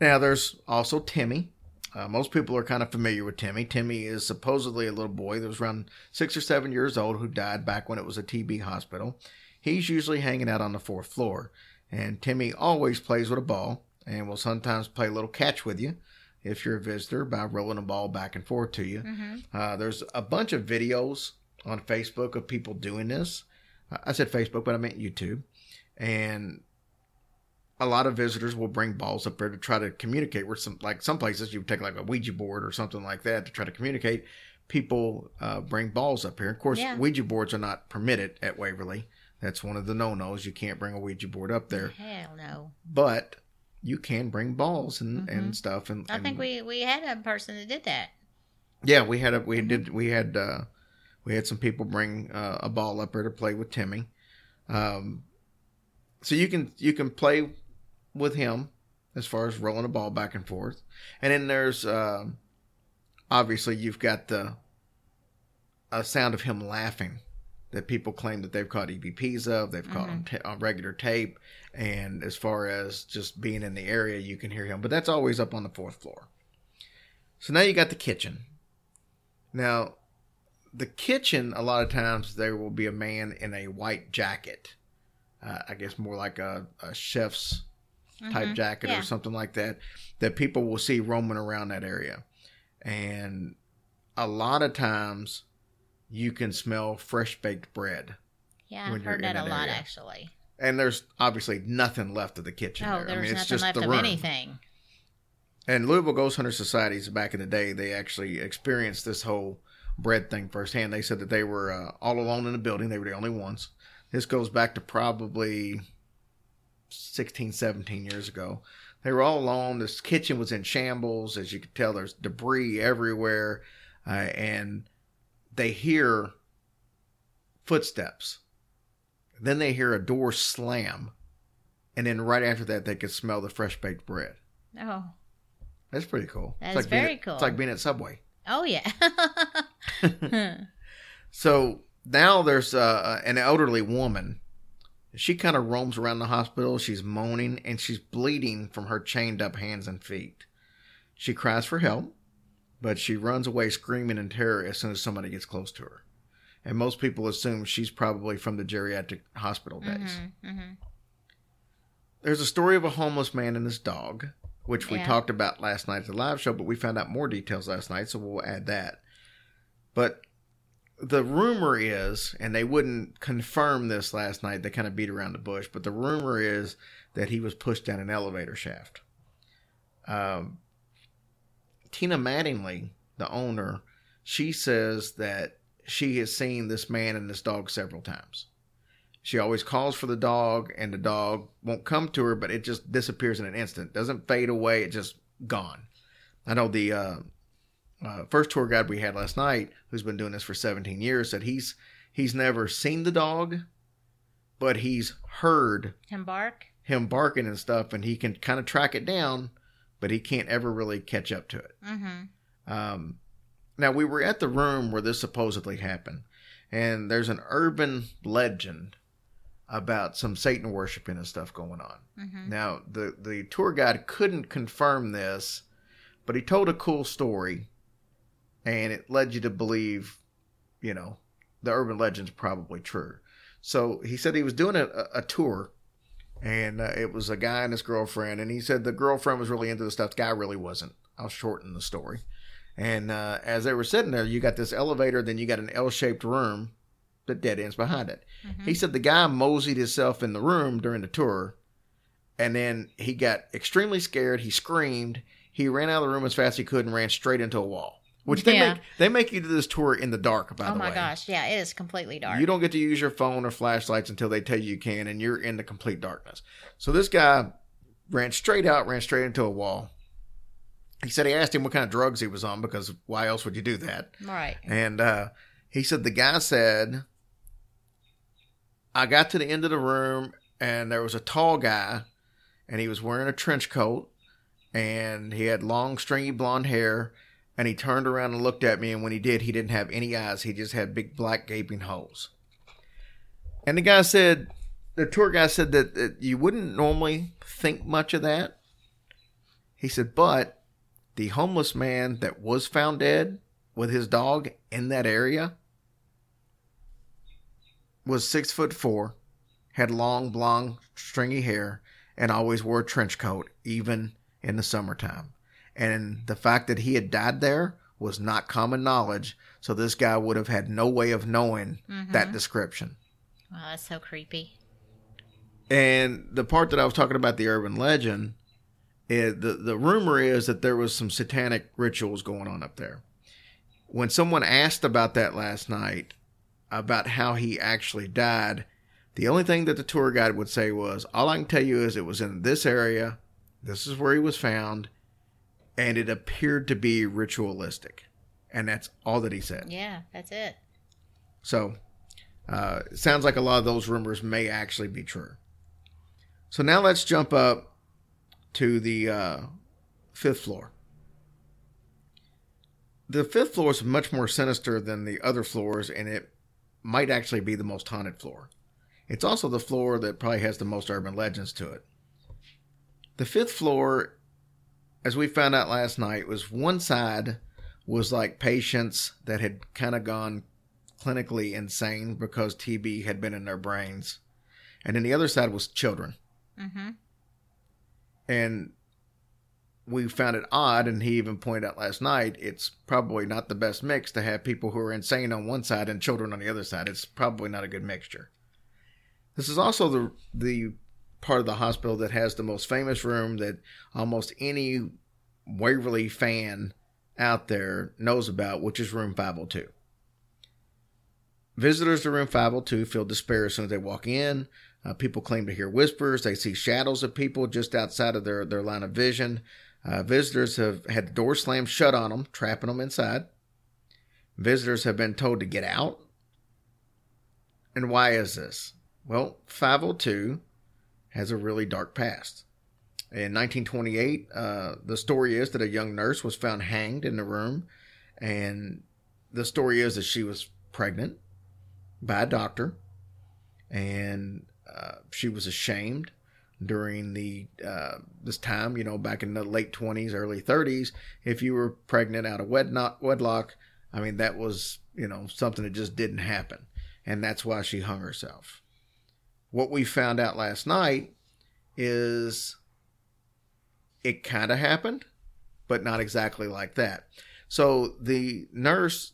Now, there's also Timmy. Uh, most people are kind of familiar with Timmy. Timmy is supposedly a little boy that was around six or seven years old who died back when it was a TB hospital. He's usually hanging out on the fourth floor, and Timmy always plays with a ball and will sometimes play a little catch with you if you're a visitor by rolling a ball back and forth to you. Uh, there's a bunch of videos on Facebook of people doing this. Uh, I said Facebook, but I meant YouTube. And a lot of visitors will bring balls up there to try to communicate. Where some like some places you would take like a Ouija board or something like that to try to communicate. People uh, bring balls up here. Of course, Yeah. Ouija boards are not permitted at Waverly. That's one of the no nos. You can't bring a Ouija board up there, Hell no. but you can bring balls and, and stuff. And Mm-hmm. I think we, we had a person that did that. yeah, we had a we did we had uh we had some people bring uh, a ball up there to play with Timmy. Um so you can you can play with him as far as rolling a ball back and forth. And then there's um obviously you've got the a sound of him laughing that people claim that they've caught EVPs of, they've caught on, ta- on regular tape, and as far as just being in the area, you can hear him. But that's always up on the fourth floor. So now you got the kitchen. Now, the kitchen, a lot of times there will be a man in a white jacket. Uh, I guess more like a, a chef's type jacket Yeah. or something like that, that people will see roaming around that area. And a lot of times you can smell fresh baked bread. Yeah, I've heard in that a that lot area. actually. And there's obviously nothing left of the kitchen. Oh, there. there's I mean, it's nothing just left the of room. anything. And Louisville Ghost Hunter Societies back in the day, they actually experienced this whole bread thing firsthand. They said that they were uh, all alone in the building. They were the only ones. This goes back to probably 16, 17 years ago. They were all alone. This kitchen was in shambles. As you could tell, there's debris everywhere. Uh, and they hear footsteps. Then they hear a door slam. And then right after that, they can smell the fresh baked bread. Oh, That's pretty cool. That It's like very at- cool. It's like being at Subway. oh yeah. So now there's uh, an elderly woman. She kind of roams around the hospital. She's moaning and she's bleeding from her chained up hands and feet. She cries for help, but she runs away screaming in terror as soon as somebody gets close to her. And most people assume she's probably from the geriatric hospital days. Mm-hmm. There's a story of a homeless man and his dog, which we Yeah. talked about last night at the live show, but we found out more details last night, so we'll add that. But the rumor is, and they wouldn't confirm this last night, they kind of beat around the bush, but the rumor is that he was pushed down an elevator shaft. Um, Tina Mattingly, the owner, she says that she has seen this man and this dog several times. She always calls for the dog, and the dog won't come to her, but it just disappears in an instant. Doesn't fade away, it just gone. I know the uh, uh, first tour guide we had last night, who's been doing this for 17 years, said he's he's never seen the dog, but he's heard Him bark. him barking and stuff, and he can kind of track it down, but he can't ever really catch up to it. Mm-hmm. Um, now we were at the room where this supposedly happened, and there's an urban legend about some Satan worshiping and stuff going on. Mm-hmm. Now the the tour guide couldn't confirm this, but he told a cool story, and it led you to believe, you know, the urban legend's probably true. So he said he was doing a, a tour, and uh, it was a guy and his girlfriend, and he said the girlfriend was really into the stuff. The guy really wasn't. I'll shorten the story. And uh, as they were sitting there, you got this elevator, then you got an L-shaped room that dead ends behind it. He said the guy moseyed himself in the room during the tour, and then he got extremely scared. He screamed. He ran out of the room as fast as he could and ran straight into a wall. Which they Yeah. make they make you do this tour in the dark. By Oh the my gosh. Yeah, it is completely dark. you don't get to use your phone or flashlights until they tell you you can, and you're in the complete darkness. So this guy ran straight out, ran straight into a wall. He said he asked him what kind of drugs he was on because why else would you do that? Right. And uh, he said the guy said, I got to the end of the room and there was a tall guy and he was wearing a trench coat and he had long, stringy blonde hair. And he turned around and looked at me. And when he did, he didn't have any eyes. He just had big black gaping holes. And the guy said, the tour guy said that, that you wouldn't normally think much of that. He said, but the homeless man that was found dead with his dog in that area was six foot four, had long blonde stringy hair, and always wore a trench coat, even in the summertime. And the fact that he had died there was not common knowledge, so this guy would have had no way of knowing mm-hmm. that description. Wow, that's so creepy. And the part that I was talking about the urban legend, is the the rumor is that there was some satanic rituals going on up there. When someone asked about that last night, about how he actually died, the only thing that the tour guide would say was, "All I can tell you is it was in this area. This is where he was found, and it appeared to be ritualistic." And that's all that he said. Yeah, that's it. So, uh, sounds like a lot of those rumors may actually be true. So now let's jump up to the uh, fifth floor. The fifth floor is much more sinister than the other floors, and it might actually be the most haunted floor. It's also the floor that probably has the most urban legends to it. The fifth floor, as we found out last night, was one side was like patients that had kind of gone clinically insane because TB had been in their brains. And then the other side was children. Mm-hmm. And we found it odd, and he even pointed out last night, it's probably not the best mix to have people who are insane on one side and children on the other side. It's probably not a good mixture. This is also the the part of the hospital that has the most famous room that almost any Waverly fan out there knows about, which is room 502. Visitors to room 502 feel despair as soon as they walk in. Uh, people claim to hear whispers. They see shadows of people just outside of their, their line of vision. Uh, visitors have had the door slammed shut on them, trapping them inside. Visitors have been told to get out. And why is this? Well, 502 has a really dark past. In 1928, uh, the story is that a young nurse was found hanged in the room, and the story is that she was pregnant by a doctor, and uh, she was ashamed during the uh, this time. You know, back in the late 20s, early 30s, if you were pregnant out of wedlock, wedlock, I mean that was you know, something that just didn't happen. And that's why she hung herself. What we found out last night is it kind of happened, but not exactly like that. So the nurse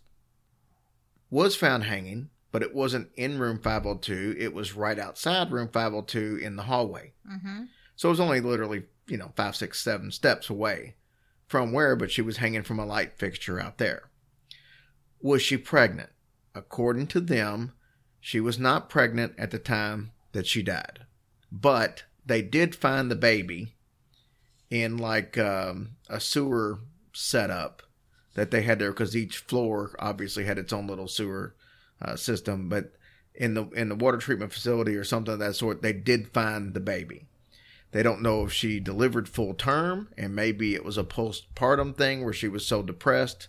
was found hanging, but it wasn't in room 502. It was right outside room 502 in the hallway. Mm-hmm. So it was only literally, you know, five, six, seven steps away from where, but she was hanging from a light fixture out there. Was she pregnant? According to them, she was not pregnant at the time that she died. But they did find the baby in like um, a sewer setup that they had there because each floor obviously had its own little sewer uh, system. But in the in the water treatment facility or something of that sort, they did find the baby. They don't know if she delivered full term, and maybe it was a postpartum thing where she was so depressed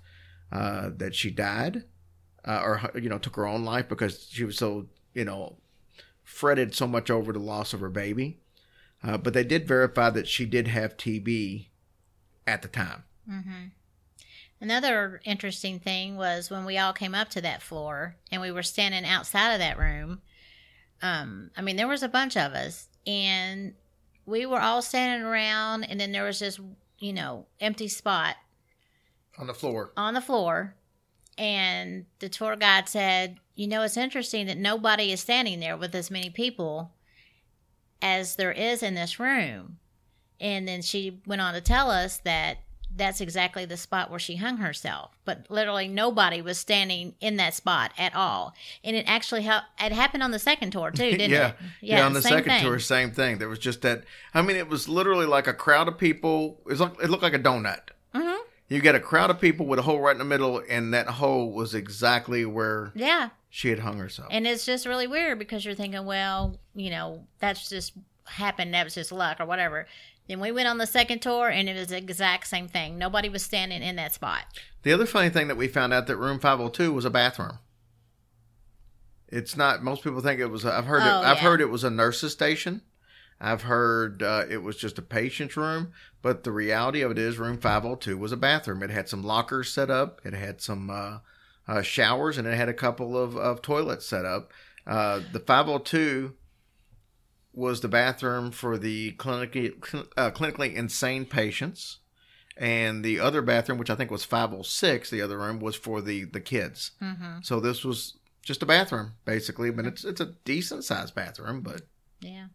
uh, that she died, uh, or you know took her own life because she was so you know fretted so much over the loss of her baby. Uh, but they did verify that she did have TB at the time. Mm-hmm. Another interesting thing was when we all came up to that floor and we were standing outside of that room. Um, I mean, there was a bunch of us, and we were all standing around, and then there was this, you know, empty spot On the floor. on the floor. And the tour guide said, You know, it's interesting that nobody is standing there with as many people as there is in this room. And then she went on to tell us that that's exactly the spot where she hung herself. But literally nobody was standing in that spot at all. And it actually ha- it happened on the second tour too, didn't yeah. it? yeah, on the second thing. tour, same thing. There was just that. I mean, it was literally like a crowd of people. It, like, it looked like a donut. Mm-hmm. You get a crowd of people with a hole right in the middle, and that hole was exactly where Yeah. she had hung herself. And it's just really weird because you're thinking, well, you know, that's just happened. That was just luck or whatever. Then we went on the second tour and it was the exact same thing. Nobody was standing in that spot. The other funny thing that we found out that room 502 was a bathroom. It's not. Most people think it was. A, I've heard. Oh, it, I've yeah. heard it was a nurse's station. I've heard uh, it was just a patient's room. But the reality of it is, room 502 was a bathroom. It had some lockers set up. It had some uh, uh, showers, and it had a couple of, of toilets set up. Uh, the 502 was the bathroom for the clinically uh, clinically insane patients and the other bathroom, which I think was 506, the other room was for the the kids. Mm-hmm. So this was just a bathroom basically, but it's it's a decent sized bathroom. But Yeah.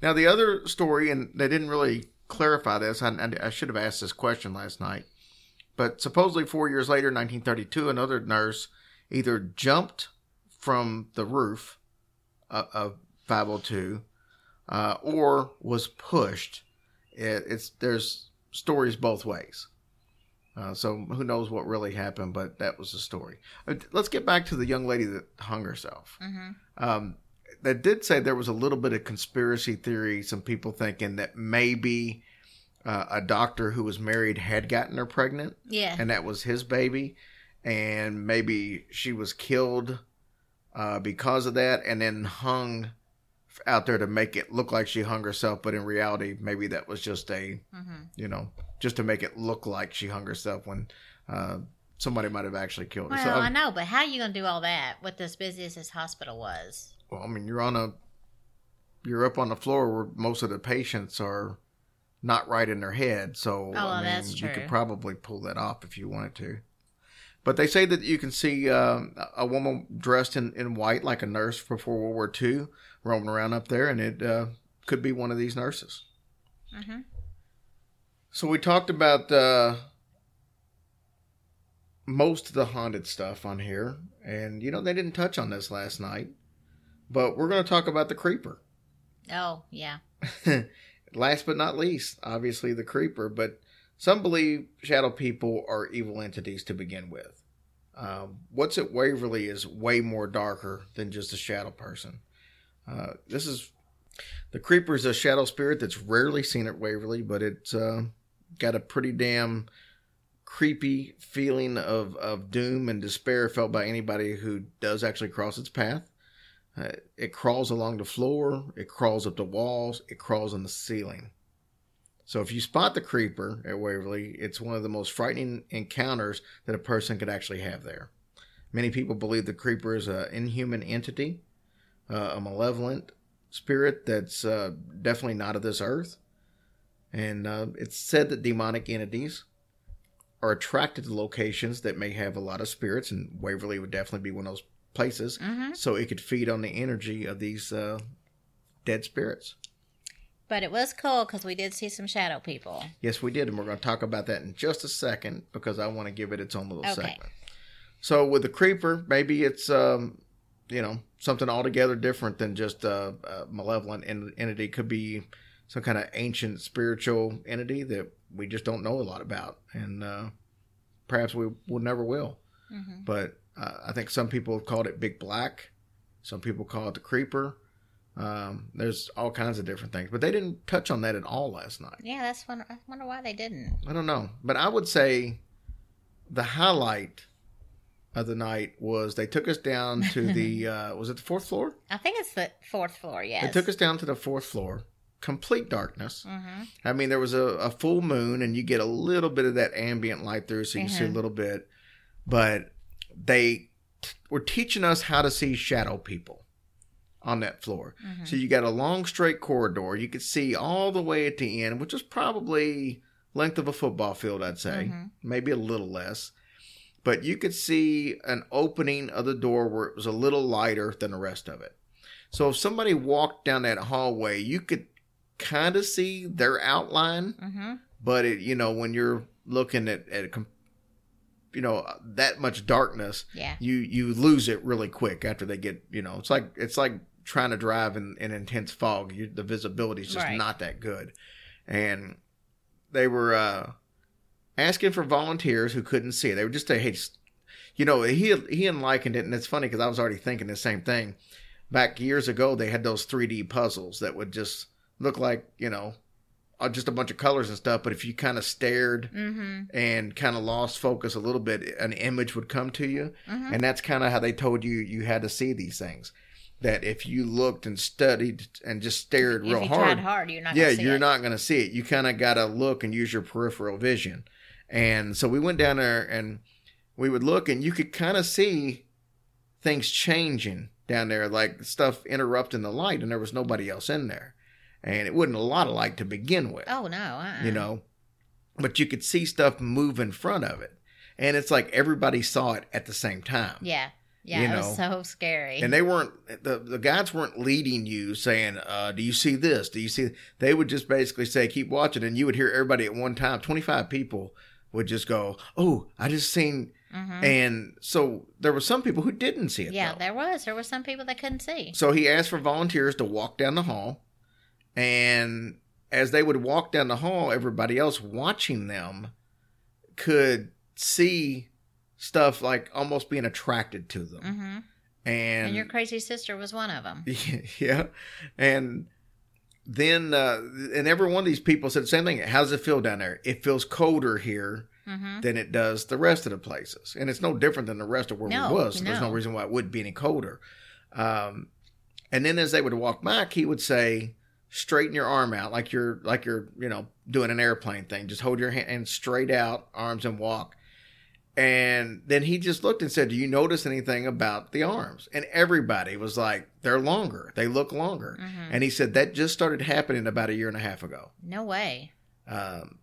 now the other story, and they didn't really clarify this. I, I, should have asked this question last night, but supposedly four years later, 1932, another nurse either jumped from the roof of, of 502 uh, or was pushed. It, it's there's stories both ways. Uh, so who knows what really happened, but that was the story. Uh, Let's get back to the young lady that hung herself. Mm-hmm. Um, they did say there was a little bit of conspiracy theory. Some people thinking that maybe uh, a doctor who was married had gotten her pregnant, Yeah. and that was his baby, and maybe she was killed uh, because of that, and then hung out there to make it look like she hung herself, but in reality, maybe that was just a mm-hmm. you know just to make it look like she hung herself when uh, somebody might have actually killed her. Well, so, I know, but how are you going to do all that with as busy as this hospital was? Well, I mean, you're on a, you're up on the floor where most of the patients are not right in their head. So, Oh, I mean, you could probably pull that off if you wanted to. But they say that you can see um, a woman dressed in, in white like a nurse before World War II roaming around up there, and it uh, could be one of these nurses. Mm-hmm. So we talked about uh, most of the haunted stuff on here, and you know they didn't touch on this last night, but we're going to talk about the creeper. Oh, yeah. Last but not least, obviously the creeper, but some believe shadow people are evil entities to begin with. Um, what's at Waverly is way more darker than just a shadow person. Uh, this is the creeper is a shadow spirit that's rarely seen at Waverly, but it's uh, got a pretty damn creepy feeling of, of doom and despair felt by anybody who does actually cross its path. Uh, it crawls along the floor, it crawls up the walls, it crawls on the ceiling. So if you spot the creeper at Waverly, it's one of the most frightening encounters that a person could actually have there. Many people believe the creeper is an inhuman entity, uh, a malevolent spirit that's uh, definitely not of this earth. And uh, it's said that demonic entities are attracted to locations that may have a lot of spirits, and Waverly would definitely be one of those places. Mm-hmm. So it could feed on the energy of these uh, dead spirits. But it was cool because we did see some shadow people. Yes, we did, and we're going to talk about that in just a second because I want to give it its own little Okay. segment. So with the creeper, maybe it's um, you know something altogether different than just a, a malevolent en- entity. Could be some kind of ancient spiritual entity that we just don't know a lot about, and uh, perhaps we will never will. Mhm. But uh, I think some people have called it Big Black. Some people call it the creeper. Um, there's all kinds of different things, but they didn't touch on that at all last night. Yeah, that's one. I wonder why they didn't. I don't know, but I would say the highlight of the night was they took us down to the uh, was it the fourth floor? I think it's the fourth floor. Yes. They took us down to the fourth floor, complete darkness. Mm-hmm. I mean, there was a, a full moon, and you get a little bit of that ambient light through, so you can see a Mhm. little bit. But they t- were teaching us how to see shadow people on that floor. Mm-hmm. So you got a long straight corridor. You could see all the way at the end, which was probably length of a football field, I'd say, Mhm. maybe a little less. But you could see an opening of the door where it was a little lighter than the rest of it. So if somebody walked down that hallway, you could kind of see their outline, Mm-hmm. but it, you know, when you're looking at, at a you know, that much darkness, Yeah. you you lose it really quick after they get you know it's like it's like trying to drive in, in intense fog you, the visibility is just Right. not that good and they were uh asking for volunteers who couldn't see they would just say hey just, you know he he and likened it and it's funny because i was already thinking the same thing back years ago they had those 3d puzzles that would just look like you know uh, just a bunch of colors and stuff but if you kind of stared Mm-hmm. and kind of lost focus a little bit an image would come to you Mhm. and that's kind of how they told you you had to see these things that if you looked and studied and just stared If real hard hard, you're not. yeah gonna see you're it. not going to see it you kind of got to look and use your peripheral vision and so we went down there and we would look and you could kind of see things changing down there like stuff interrupting the light and there was nobody else in there and it wasn't a lot of light to begin with Oh no. Uh-uh. you know but you could see stuff move in front of it and it's like everybody saw it at the same time Yeah. Yeah. You it was so scary. and they weren't the, the guides weren't leading you saying uh, do you see this do you see they would just basically say keep watching and you would hear everybody at one time 25 people would just go oh i just seen Mhm. and so there were some people who didn't see it Yeah, though. there was. There were some people that couldn't see. So he asked for volunteers to walk down the hall. And as they would walk down the hall, everybody else watching them could see stuff like almost being attracted to them. hmm And, And your crazy sister was one of them. yeah. And then, uh, and every one of these people said the same thing. How does it feel down there? It feels colder here hmm than it does the rest of the places. And it's no different than the rest of where No, we was. So There's no no. reason why it wouldn't be any colder. Um, and then as they would walk back, he would say, straighten your arm out like you're like you're, you know, doing an airplane thing. Just hold your hand straight out, arms and walk. And then he just looked and said, Do you notice anything about the arms? And everybody was like, They're longer. They look longer. Mhm. And he said that just started happening about a year and a half ago No way. um,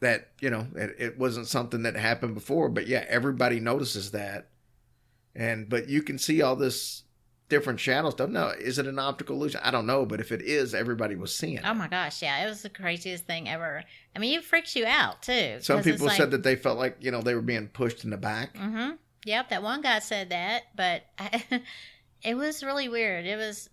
that you know it, it wasn't something that happened before but yeah everybody notices that and but you can see all this different shadow stuff no is it an optical illusion i don't know but if it is everybody was seeing it Oh my gosh, yeah, it was the craziest thing ever. I mean, it freaks you out too. some people said that they felt like you know they were being pushed in the back Mm-hmm. Yep, that one guy said that, but I, it was really weird. It was,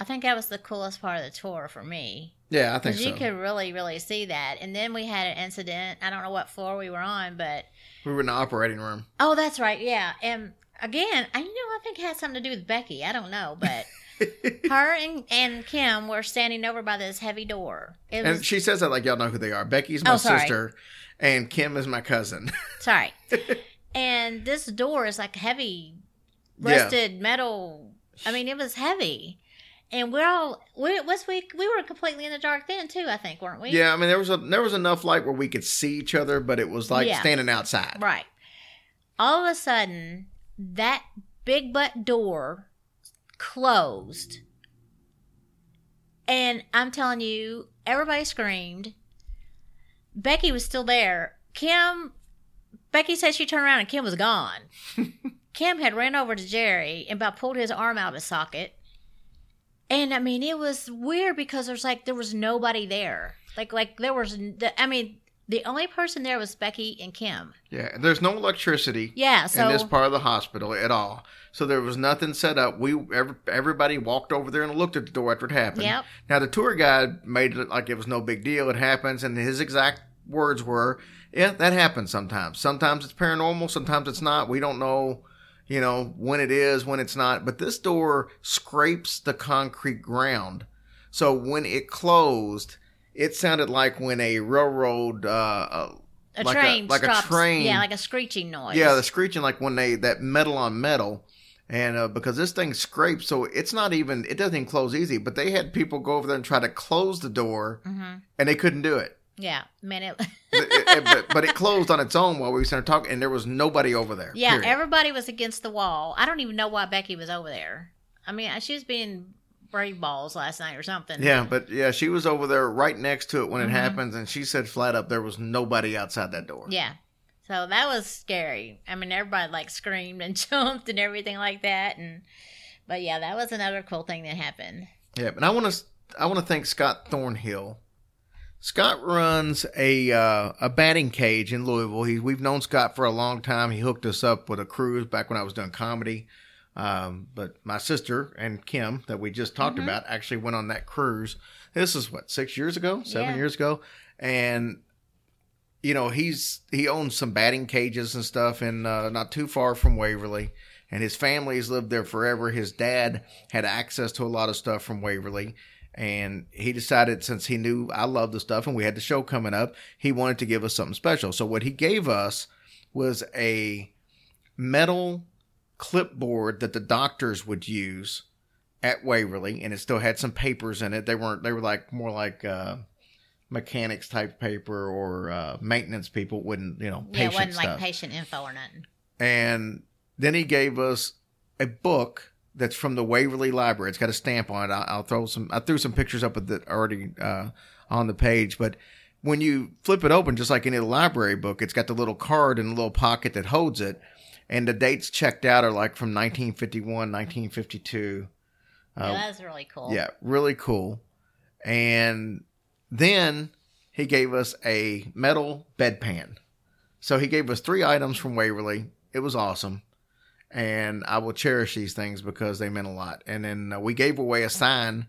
I think that was the coolest part of the tour for me yeah i think so you could really, really see that. And then we had an incident. I don't know what floor we were on, but we were in the operating room oh, that's right, yeah. And again, I you know I think it had something to do with Becky. I don't know, but her and, and Kim were standing over by this heavy door. It was and she says that like y'all know who they are becky's oh, my Oh, sister and kim is my cousin Sorry. and this door is like heavy, Yeah. rusted metal. I mean, it was heavy. And we're all we was we we were completely in the dark then too. I think weren't we? yeah i mean there was a there was enough light where we could see each other but it was like Yeah. standing outside Right. All of a sudden, that big butt door closed. And I'm telling you, everybody screamed. Becky was still there. Kim, Becky said she turned around and Kim was gone. Kim had ran over to Jerry and about pulled his arm out of his socket. And I mean, it was weird because there's like there was nobody there. Like like there was. I mean, the only person there was Becky and Kim. Yeah, and there's no electricity. Yeah, so in this part of the hospital at all. So there was nothing set up. We every, everybody walked over there and looked at the door after it happened. Yep. Now the tour guide made it like it was no big deal. It happens, and his exact words were, "Yeah, that happens sometimes. Sometimes it's paranormal. Sometimes it's not. We don't know." You know, when it is, when it's not. But this door scrapes the concrete ground. So when it closed, it sounded like when a railroad, uh, uh, a like train a, like stops. a train, Yeah, like a screeching noise. yeah, the screeching like when they that metal on metal, and uh, because this thing scrapes, so it's not even it doesn't even close easy. But they had people go over there and try to close the door, hmm and they couldn't do it. Yeah, man. It, But it, but, but it closed on its own while we started talking, and there was nobody over there. yeah, period. everybody was against the wall. I don't even know why Becky was over there. I mean, she was being brave balls last night or something. yeah, but yeah, she was over there right next to it when it Mhm. happens, and she said flat up there was nobody outside that door. Yeah. So that was scary. I mean, everybody like screamed and jumped and everything like that. And but yeah, that was another cool thing that happened. Yeah, and I want to I want to thank Scott Thornhill. Scott runs a uh, a batting cage in Louisville. He, we've known Scott for a long time. He hooked us up with a cruise back when I was doing comedy. Um, but my sister and Kim, that we just talked Mhm. about, actually went on that cruise. This is what six years ago, seven Yeah. years ago, and you know he's he owns some batting cages and stuff, and uh, not too far from Waverly. And his family has lived there forever. His dad had access to a lot of stuff from Waverly, and he decided since he knew I loved the stuff and we had the show coming up, he wanted to give us something special. So what he gave us was a metal clipboard that the doctors would use at Waverly, and it still had some papers in it. They weren't they were like more like uh, mechanics type paper or uh, maintenance people wouldn't you know Yeah, it patient wasn't stuff. like patient info or nothing. and then he gave us a book that's from the Waverly Library. It's got a stamp on it. I'll, I'll throw some. I threw some pictures up with it already uh, on the page, but when you flip it open, just like any library book, it's got the little card in the little pocket that holds it, and the dates checked out are like from 1951, 1952. yeah, Uh, that was really cool. yeah, really cool. And then he gave us a metal bedpan. So he gave us three items from Waverly. It was awesome. And I will cherish these things because they meant a lot. And then uh, we gave away a sign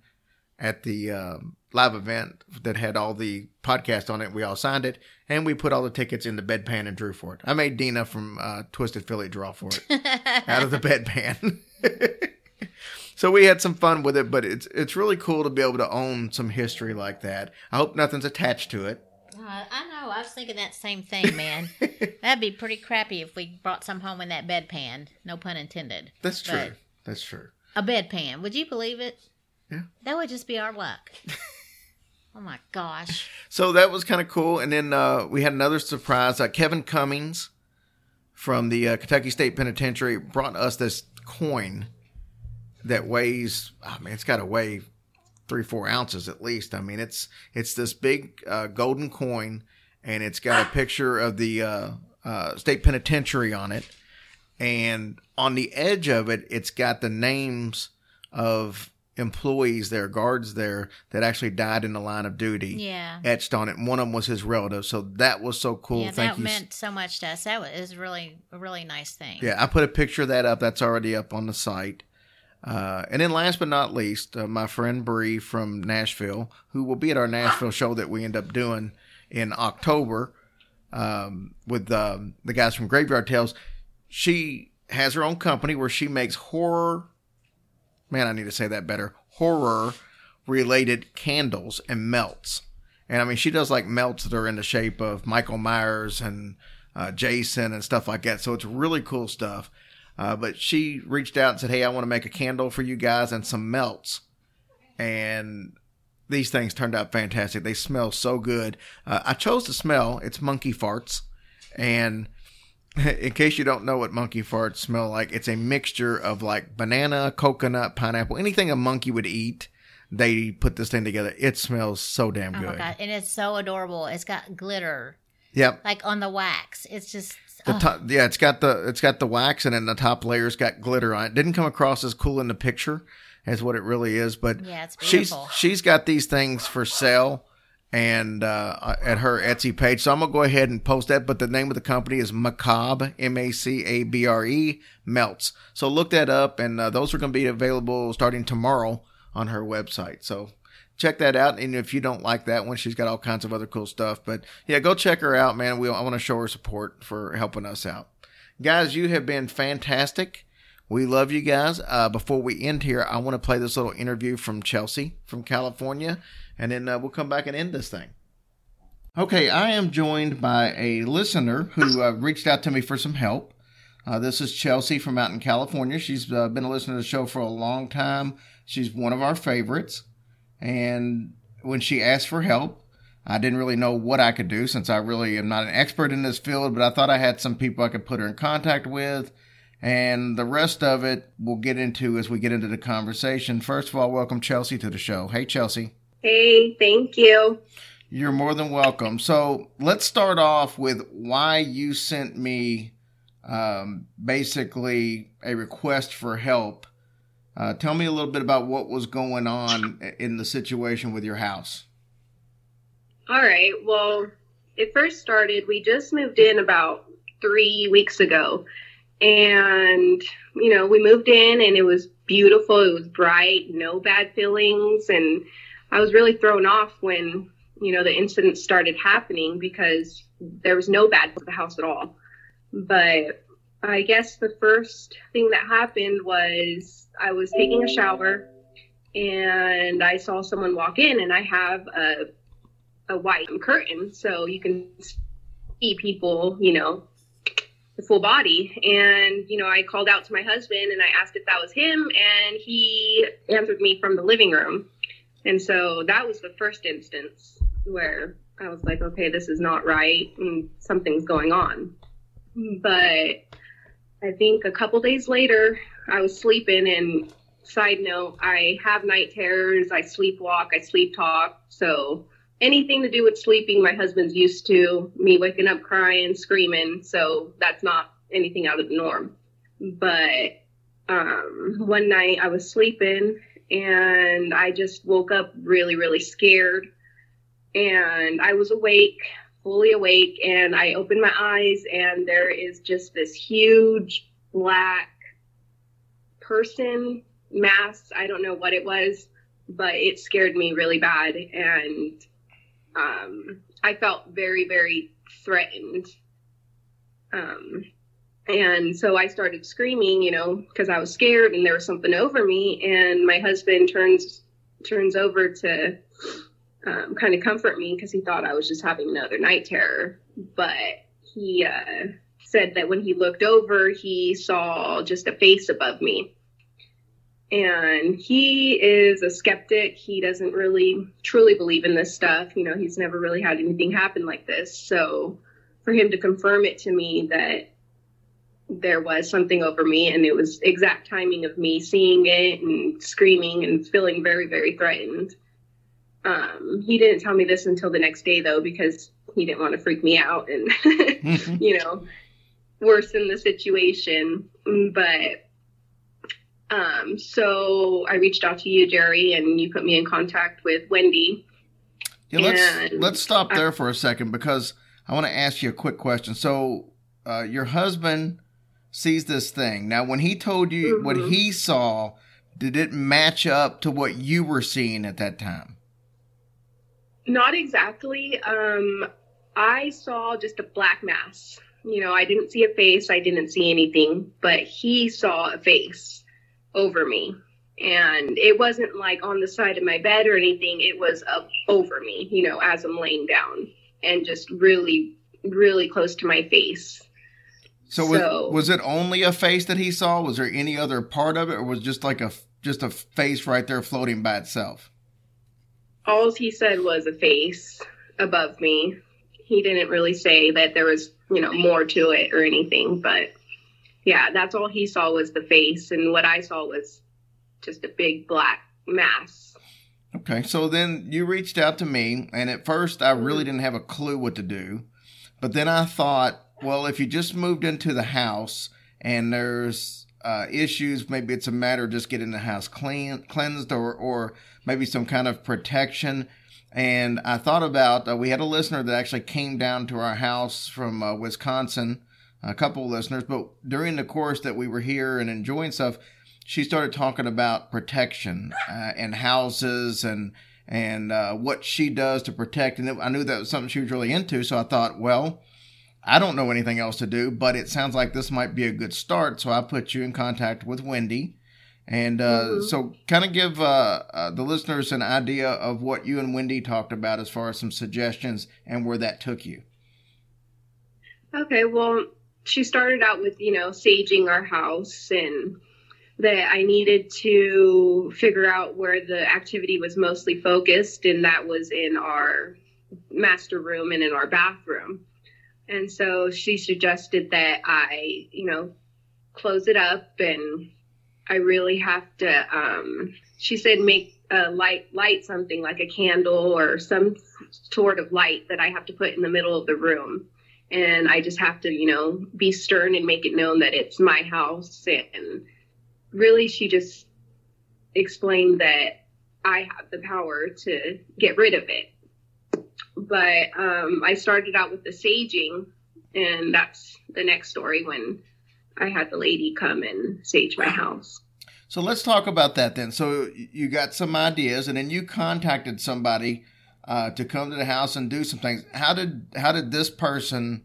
at the um live event that had all the podcast on it. We all signed it, and we put all the tickets in the bedpan and drew for it. I made Dina from uh, Twisted Philly draw for it out of the bedpan. so we had some fun with it, but it's it's really cool to be able to own some history like that. I hope nothing's attached to it. Uh, I know. I was thinking that same thing, man. That'd be pretty crappy if we brought some home in that bedpan. No pun intended. That's true. But That's true. a bedpan. Would you believe it? Yeah. That would just be our luck. Oh my gosh. So that was kind of cool. And then uh, we had another surprise. Uh, Kevin Cummings from the uh, Kentucky State Penitentiary brought us this coin that weighs. I mean, it's got to weigh three, four ounces at least. I mean, it's it's this big uh, golden coin, and it's got a picture of the uh, uh, state penitentiary on it, and on the edge of it, it's got the names of employees there, guards there that actually died in the line of duty Yeah. etched on it. One of them was his relative. So that was so cool. yeah, Thank that you. meant so much to us. That was is really a really nice thing. Yeah, I put a picture of that up. That's already up on the site. Uh, and then last but not least, uh, my friend Bree from Nashville, who will be at our Nashville show that we end up doing in October um, with um, the guys from Graveyard Tales. She has her own company where she makes horror. Man, I need to say that better. Horror related candles and melts. And I mean, she does like melts that are in the shape of Michael Myers and uh, Jason and stuff like that. So it's really cool stuff. Uh, but she reached out and said, Hey, I want to make a candle for you guys and some melts. And these things turned out fantastic. They smell so good. Uh, I chose to smell, it's monkey farts. And In case you don't know what monkey farts smell like, it's a mixture of like banana, coconut, pineapple, anything a monkey would eat. They put this thing together. It smells so damn Oh good. my god, and it's so adorable. It's got glitter Yep. like on the wax. It's just The top, yeah, it's got the it's got the wax and then the top layer's got glitter on it. Didn't come across as cool in the picture as what it really is, but Yeah, it's she's beautiful. she's got these things for sale and uh, at her Etsy page. So I'm gonna go ahead and post that. But the name of the company is Macabre, M A C A B R E Melts. So look that up, and uh, those are gonna be available starting tomorrow on her website. So check that out. And if you don't like that one, she's got all kinds of other cool stuff. But yeah, go check her out, man. We I want to show her support for helping us out, guys. You have been fantastic. We love you guys. Uh, before we end here, I want to play this little interview from Chelsea from California, and then uh, we'll come back and end this thing. Okay, I am joined by a listener who uh, reached out to me for some help. Uh, this is Chelsea from out in California. She's uh, been a listener to the show for a long time. She's one of our favorites. And when she asked for help, I didn't really know what I could do since I really am not an expert in this field, but I thought I had some people I could put her in contact with. And the rest of it we'll get into as we get into the conversation. First of all, welcome Chelsea to the show. Hey, Chelsea. Hey, thank you. You're more than welcome. So let's start off with why you sent me um, basically a request for help. Uh, tell me a little bit about what was going on in the situation with your house. All right. Well, it first started, we just moved in about three weeks ago. And, you know, we moved in and it was beautiful. It was bright, no bad feelings. And I was really thrown off when, you know, the incidents started happening because there was no bad for the house at all. But I guess the first thing that happened was I was taking a shower and I saw someone walk in and I have a a white curtain so you can see people, you know, the full body. And, you know, I called out to my husband and I asked if that was him and he answered me from the living room. And so that was the first instance where I was like, okay, this is not right and something's going on. But I think a couple days later, I was sleeping and side note, I have night terrors, I sleepwalk, I sleep talk. So anything to do with sleeping, my husband's used to me waking up crying, screaming. So that's not anything out of the norm. But um, one night I was sleeping and I just woke up really, really scared. And I was awake, fully awake, and I opened my eyes, and there is just this huge black person, mass. I don't know what it was, but it scared me really bad. And um, I felt very, very threatened. Um, and so I started screaming, you know, because I was scared and there was something over me. And my husband turns turns over to um, kind of comfort me because he thought I was just having another night terror. But he uh, said that when he looked over, he saw just a face above me. And he is a skeptic. He doesn't really truly believe in this stuff. You know, he's never really had anything happen like this. So for him to confirm it to me that there was something over me and it was exact timing of me seeing it and screaming and feeling very, very threatened. Um, he didn't tell me this until the next day though, because he didn't want to freak me out and, you know, worsen the situation. But um, so I reached out to you, Jerry, and you put me in contact with Wendy. Yeah, let's let's stop I- there for a second because I want to ask you a quick question. So, uh, your husband sees this thing now. When he told you what Mhm. he saw, did it match up to what you were seeing at that time? Not exactly. Um, I saw just a black mass. You know, I didn't see a face, I didn't see anything, but he saw a face over me. And it wasn't like on the side of my bed or anything, it was up over me, you know, as I'm laying down and just really, really close to my face. So, was, So- was it only a face that he saw? Was there any other part of it, or was it just like a just a face right there floating by itself? all he said was a face above me. He didn't really say that there was you know, more to it or anything. But yeah, that's all he saw was the face, and what I saw was just a big black mass. Okay, so then you reached out to me, and at first I really didn't have a clue what to do. But then I thought, well, if you just moved into the house and there's uh, issues, maybe it's a matter of just getting the house clean, cleansed or, or maybe some kind of protection. And I thought about, uh, we had a listener that actually came down to our house from uh, Wisconsin, a couple of listeners, but during the course that we were here and enjoying stuff, she started talking about protection uh, and houses and and uh, what she does to protect. And I knew that was something she was really into. So I thought, well, I don't know anything else to do, but it sounds like this might be a good start. So I put you in contact with Wendy. And uh, mm-hmm. so, kind of give uh, uh, the listeners an idea of what you and Wendy talked about as far as some suggestions and where that took you. Okay, well, she started out with, you know, saging our house and that I needed to figure out where the activity was mostly focused, and that was in our master room and in our bathroom. And so she suggested that I, you know, close it up, and I really have to. Um, she said make a light light something like a candle or some sort of light that I have to put in the middle of the room. And I just have to, you know, be stern and make it known that it's my house and really she just explained that I have the power to get rid of it. But um, I started out with the saging, and that's the next story when I had the lady come and sage my house. So let's talk about that then. So you got some ideas, and then you contacted somebody uh, to come to the house and do some things. How did how did this person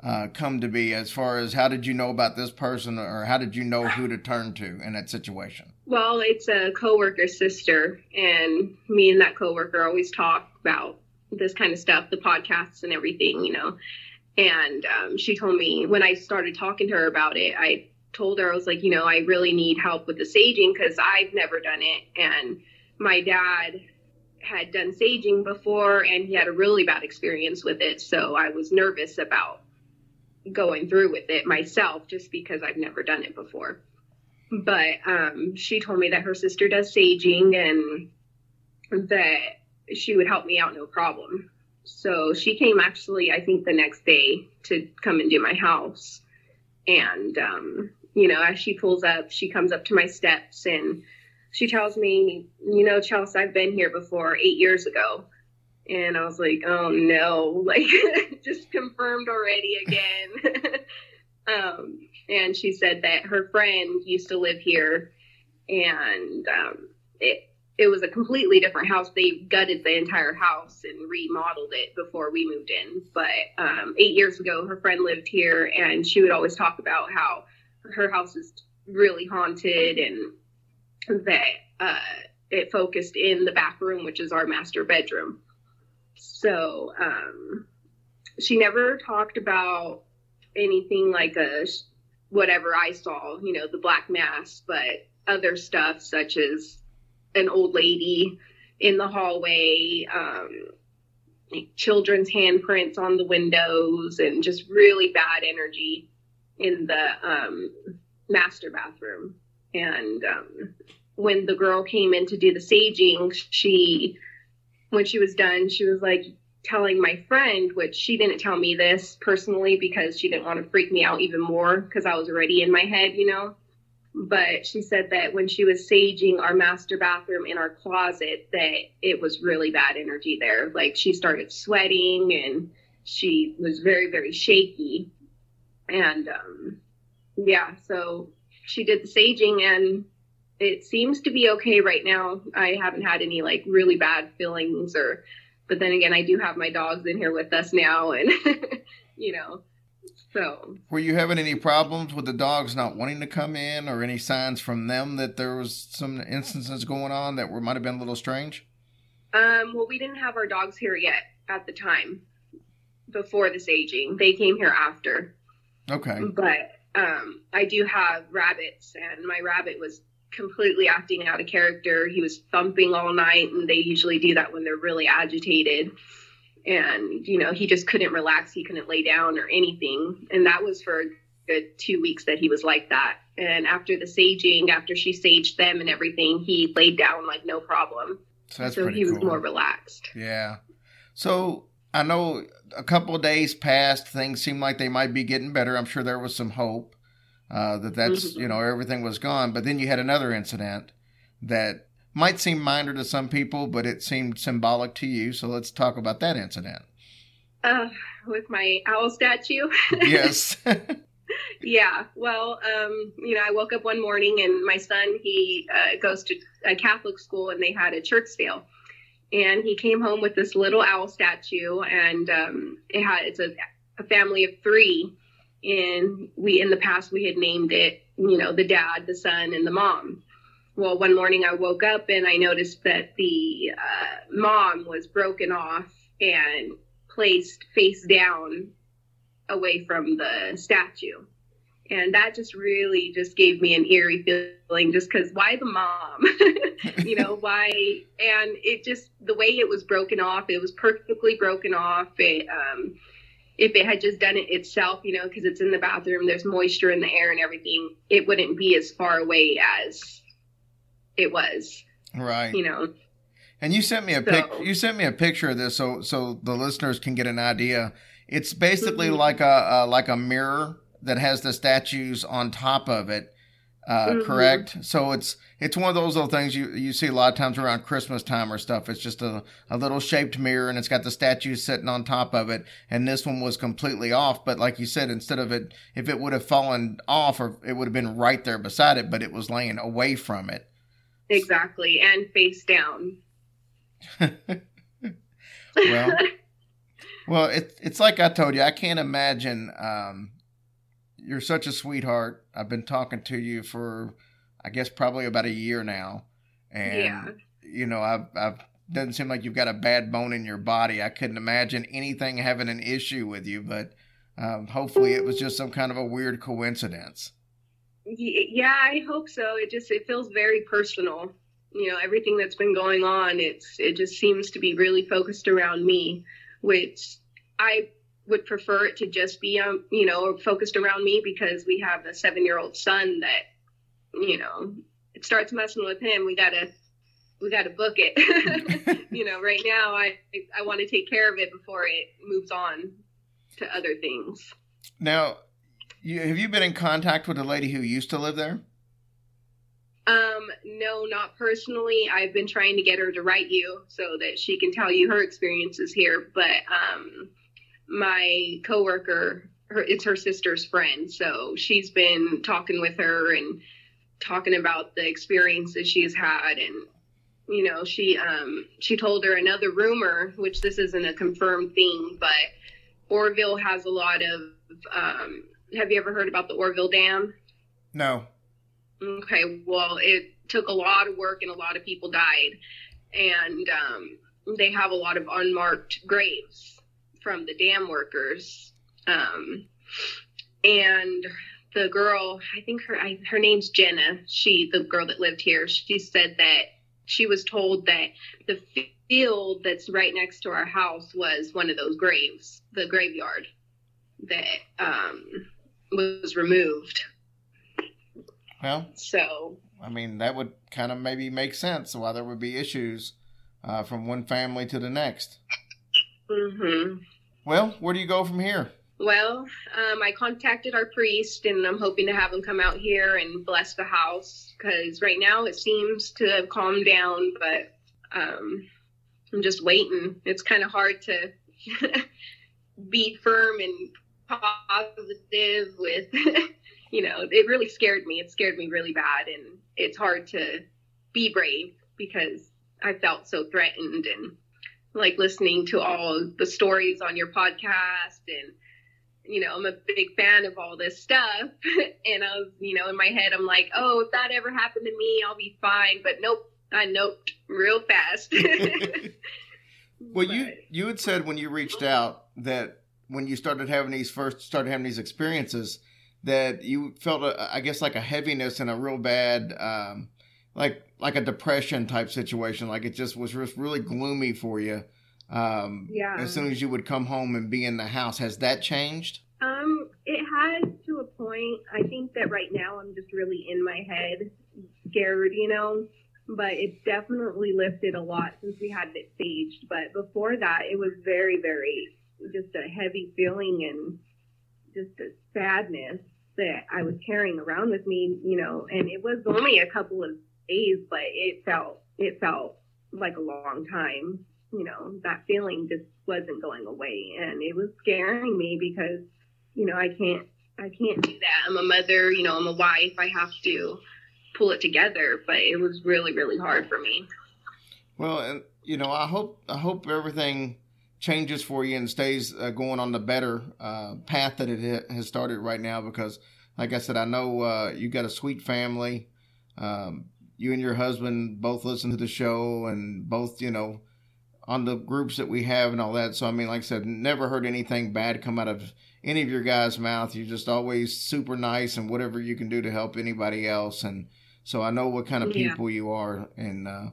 uh, come to be as far as how did you know about this person or how did you know who to turn to in that situation? Well, it's a coworker's sister, and me and that coworker always talk about this kind of stuff, the podcasts and everything, you know. And um, she told me when I started talking to her about it, I told her I was like, you know, I really need help with the saging because I've never done it, and my dad had done saging before, and he had a really bad experience with it, so I was nervous about going through with it myself just because I've never done it before. But um, she told me that her sister does saging and that she would help me out no problem. So she came actually, I think, the next day to come and do my house. And, um, you know, as she pulls up, she comes up to my steps and she tells me, you know, Chelsea, I've been here before eight years ago. And I was like, oh no, like just confirmed already again. um, and she said that her friend used to live here and um, it, it was a completely different house. They gutted the entire house and remodeled it before we moved in. But um, eight years ago, her friend lived here, and she would always talk about how her house is really haunted and that uh, it focused in the back room, which is our master bedroom. So um, she never talked about anything like a whatever I saw, you know, the black mass, but other stuff such as an old lady in the hallway, um, children's handprints on the windows, and just really bad energy in the um, master bathroom. And um, when the girl came in to do the saging, she when she was done, she was like telling my friend, which she didn't tell me this personally because she didn't want to freak me out even more because I was already in my head, you know. But she said that when she was saging our master bathroom in our closet, that it was really bad energy there. Like she started sweating and she was very, very shaky. And um, yeah, so she did the saging and it seems to be okay right now. I haven't had any like really bad feelings or but then again I do have my dogs in here with us now and you know. So Were you having any problems with the dogs not wanting to come in or any signs from them that there was some instances going on that were might have been a little strange? Um well we didn't have our dogs here yet at the time before this aging. They came here after. Okay. But um I do have rabbits and my rabbit was completely acting out of character. He was thumping all night, and they usually do that when they're really agitated. and you know he just couldn't relax he couldn't lay down or anything and that was for a good two weeks that he was like that and after the saging after she saged them and everything he laid down like no problem So that's so he was cool. more relaxed Yeah. So I know a couple of days passed. Things seemed like they might be getting better. I'm sure there was some hope uh, that that's Mhm. you know everything was gone. But then you had another incident that might seem minor to some people, but it seemed symbolic to you. So let's talk about that incident. uh, with my owl statue yes. yeah well um you know i woke up one morning and my son he uh, goes to a catholic school and they had a church sale and he came home with this little owl statue and um it had it's a, a family of three and we in the past we had named it you know the dad the son and the mom well one morning i woke up and i noticed that the uh, mom was broken off and placed face down away from the statue. And that just really just gave me an eerie feeling just because why the mom? you know, why? And it just, the way it was broken off, it was perfectly broken off. It, um, if it had just done it itself, you know, because it's in the bathroom, there's moisture in the air and everything, it wouldn't be as far away as it was, right. you know. And you sent me a pic. You sent me a picture of this, so so the listeners can get an idea. It's basically Mhm. like a, a like a mirror that has the statues on top of it. Uh, Mhm. Correct. So it's it's one of those little things you you see a lot of times around Christmas time or stuff. It's just a a little shaped mirror, and it's got the statues sitting on top of it. And this one was completely off, but like you said, instead of it, if it would have fallen off, or it would have been right there beside it, but it was laying away from it. Exactly. And face down. Well, Well, it, it's like I told you. I can't imagine. Um, you're such a sweetheart. I've been talking to you for, I guess, probably about a year now, and Yeah. you know, I've, I've doesn't seem like you've got a bad bone in your body. I couldn't imagine anything having an issue with you, but um, hopefully, it was just some kind of a weird coincidence. Yeah i hope so it just it feels very personal you know everything that's been going on it's it just seems to be really focused around me which i would prefer it to just be um you know focused around me because we have a seven year old son that you know it starts messing with him we gotta we gotta book it you know right now i i want to take care of it before it moves on to other things Now, you, have you been in contact with a lady who used to live there? Um, no, not personally. I've been trying to get her to write you so that she can tell you her experiences here. But um, my coworker, her, it's her sister's friend, so she's been talking with her and talking about the experiences she's had, and you know, she um she told her another rumor, which this isn't a confirmed thing, but Oroville has a lot of. Um, have you ever heard about the Oroville Dam? No. Okay, well, it took a lot of work and a lot of people died, and um, they have a lot of unmarked graves from the dam workers. Um, and the girl, I think her I, her name's Jenna. She, the girl that lived here, she said that she was told that the field that's right next to our house was one of those graves, the graveyard that um, was removed. Well, So I mean, that would kind of maybe make sense why there would be issues uh, from one family to the next. hmm Well, where do you go from here? Well, um, I contacted our priest, and I'm hoping to have him come out here and bless the house because right now it seems to have calmed down, but um, I'm just waiting. It's kind of hard to be firm and positive with, you know, it really scared me. It scared me really bad, and it's hard to be brave because I felt so threatened and like listening to all the stories on your podcast and you know, I'm a big fan of all this stuff. and I was, you know, in my head, I'm like, oh, if that ever happened to me, I'll be fine. But nope, I noped real fast. Well, you you had said when you reached out that when you started having these first started having these experiences that you felt a, I guess like a heaviness and a real bad um, like like a depression type situation like it just was just really gloomy for you Um, Yeah. As soon as you would come home and be in the house, has that changed? Um, it has to a point. I think that right now I'm just really in my head, scared, you know. But it's definitely lifted a lot since we had it staged. But before that, it was very, very just a heavy feeling and just a sadness that I was carrying around with me, you know. And it was only a couple of but it felt it felt like a long time. You know, that feeling just wasn't going away, and it was scaring me because you know, I can't, I can't do that. I'm a mother, you know, I'm a wife. I have to pull it together, but it was really, really hard for me. Well, and you know, I hope I hope everything changes for you and stays uh, going on the better uh, path that it has started right now. Because, like I said, I know uh, you got a sweet family. Um, you and your husband both listen to the show and both, you know, on the groups that we have and all that. So, I mean, like I said, never heard anything bad come out of any of your guys' mouth. You're just always super nice and whatever you can do to help anybody else. And so I know what kind of Yeah. people you are. And uh,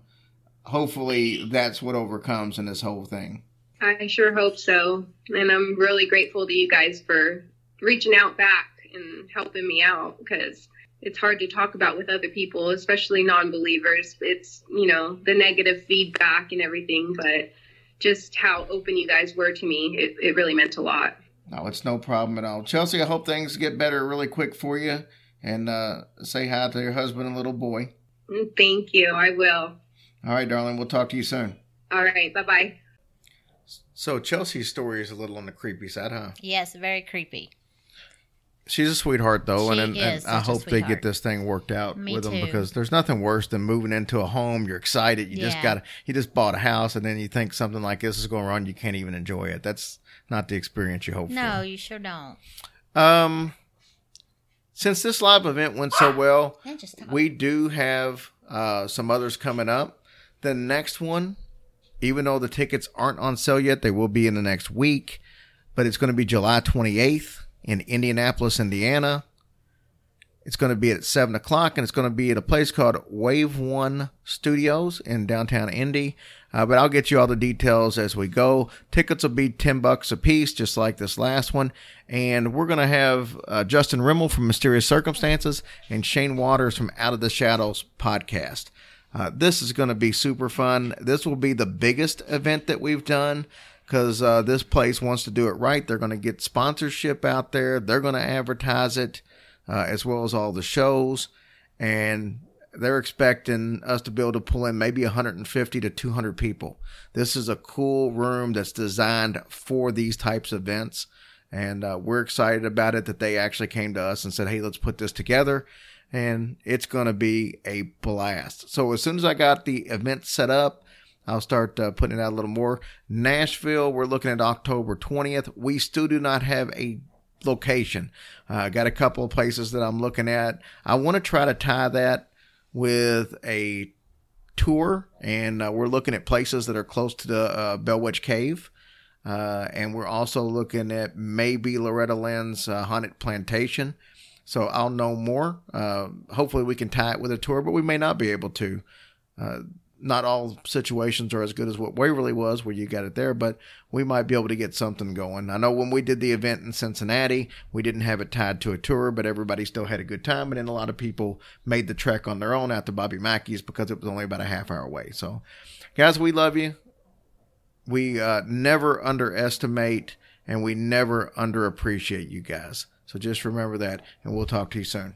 hopefully that's what overcomes in this whole thing. I sure hope so. And I'm really grateful to you guys for reaching out back and helping me out because it's hard to talk about with other people, especially non believers. It's, you know, the negative feedback and everything, but just how open you guys were to me, it, it really meant a lot. No, it's no problem at all. Chelsea, I hope things get better really quick for you. And uh, say hi to your husband and little boy. Thank you. I will. All right, darling. We'll talk to you soon. All right. Bye bye. So Chelsea's story is a little on the creepy side, huh? Yes, very creepy. She's a sweetheart, though, She and, and, I hope they get this thing worked out Me with them too. because there's nothing worse than moving into a home. You're excited, you just got you just bought a house, and then you think something like this is going wrong. You can't even enjoy it. That's not the experience you hope for. No, you sure don't. Um, since this live event went so well, Yeah, we do have uh, some others coming up. The next one, even though the tickets aren't on sale yet, they will be in the next week. But it's going to be July 28th in Indianapolis, Indiana. It's going to be at 7 o'clock, and it's going to be at a place called Wave One Studios in downtown Indy. Uh, but I'll get you all the details as we go. Tickets will be 10 bucks a piece, just like this last one. And we're going to have uh, Justin Rimmel from Mysterious Circumstances and Shane Waters from Out of the Shadows podcast. Uh, this is going to be super fun. This will be the biggest event that we've done because uh, this place wants to do it right. They're going to get sponsorship out there. They're going to advertise it uh, as well as all the shows, and they're expecting us to be able to pull in maybe 150 to 200 people. This is a cool room that's designed for these types of events, and uh, we're excited about it that they actually came to us and said, "Hey, let's put this together." And it's going to be a blast. So as soon as I got the event set up, I'll start uh, putting it out a little more. Nashville, we're looking at October 20th. We still do not have a location. I uh, got a couple of places that I'm looking at. I want to try to tie that with a tour, and uh, we're looking at places that are close to the uh, Cave. Uh, and we're also looking at maybe Loretta Lynn's uh, Haunted Plantation. So I'll know more. Uh, hopefully, we can tie it with a tour, but we may not be able to. Not all situations are as good as what Waverly was, where you got it there, but we might be able to get something going. I know when we did the event in Cincinnati, we didn't have it tied to a tour, but everybody still had a good time. And then a lot of people made the trek on their own out to Bobby Mackey's because it was only about a half hour away. So, guys, we love you. We uh, never underestimate and we never underappreciate you guys. So just remember that, and we'll talk to you soon.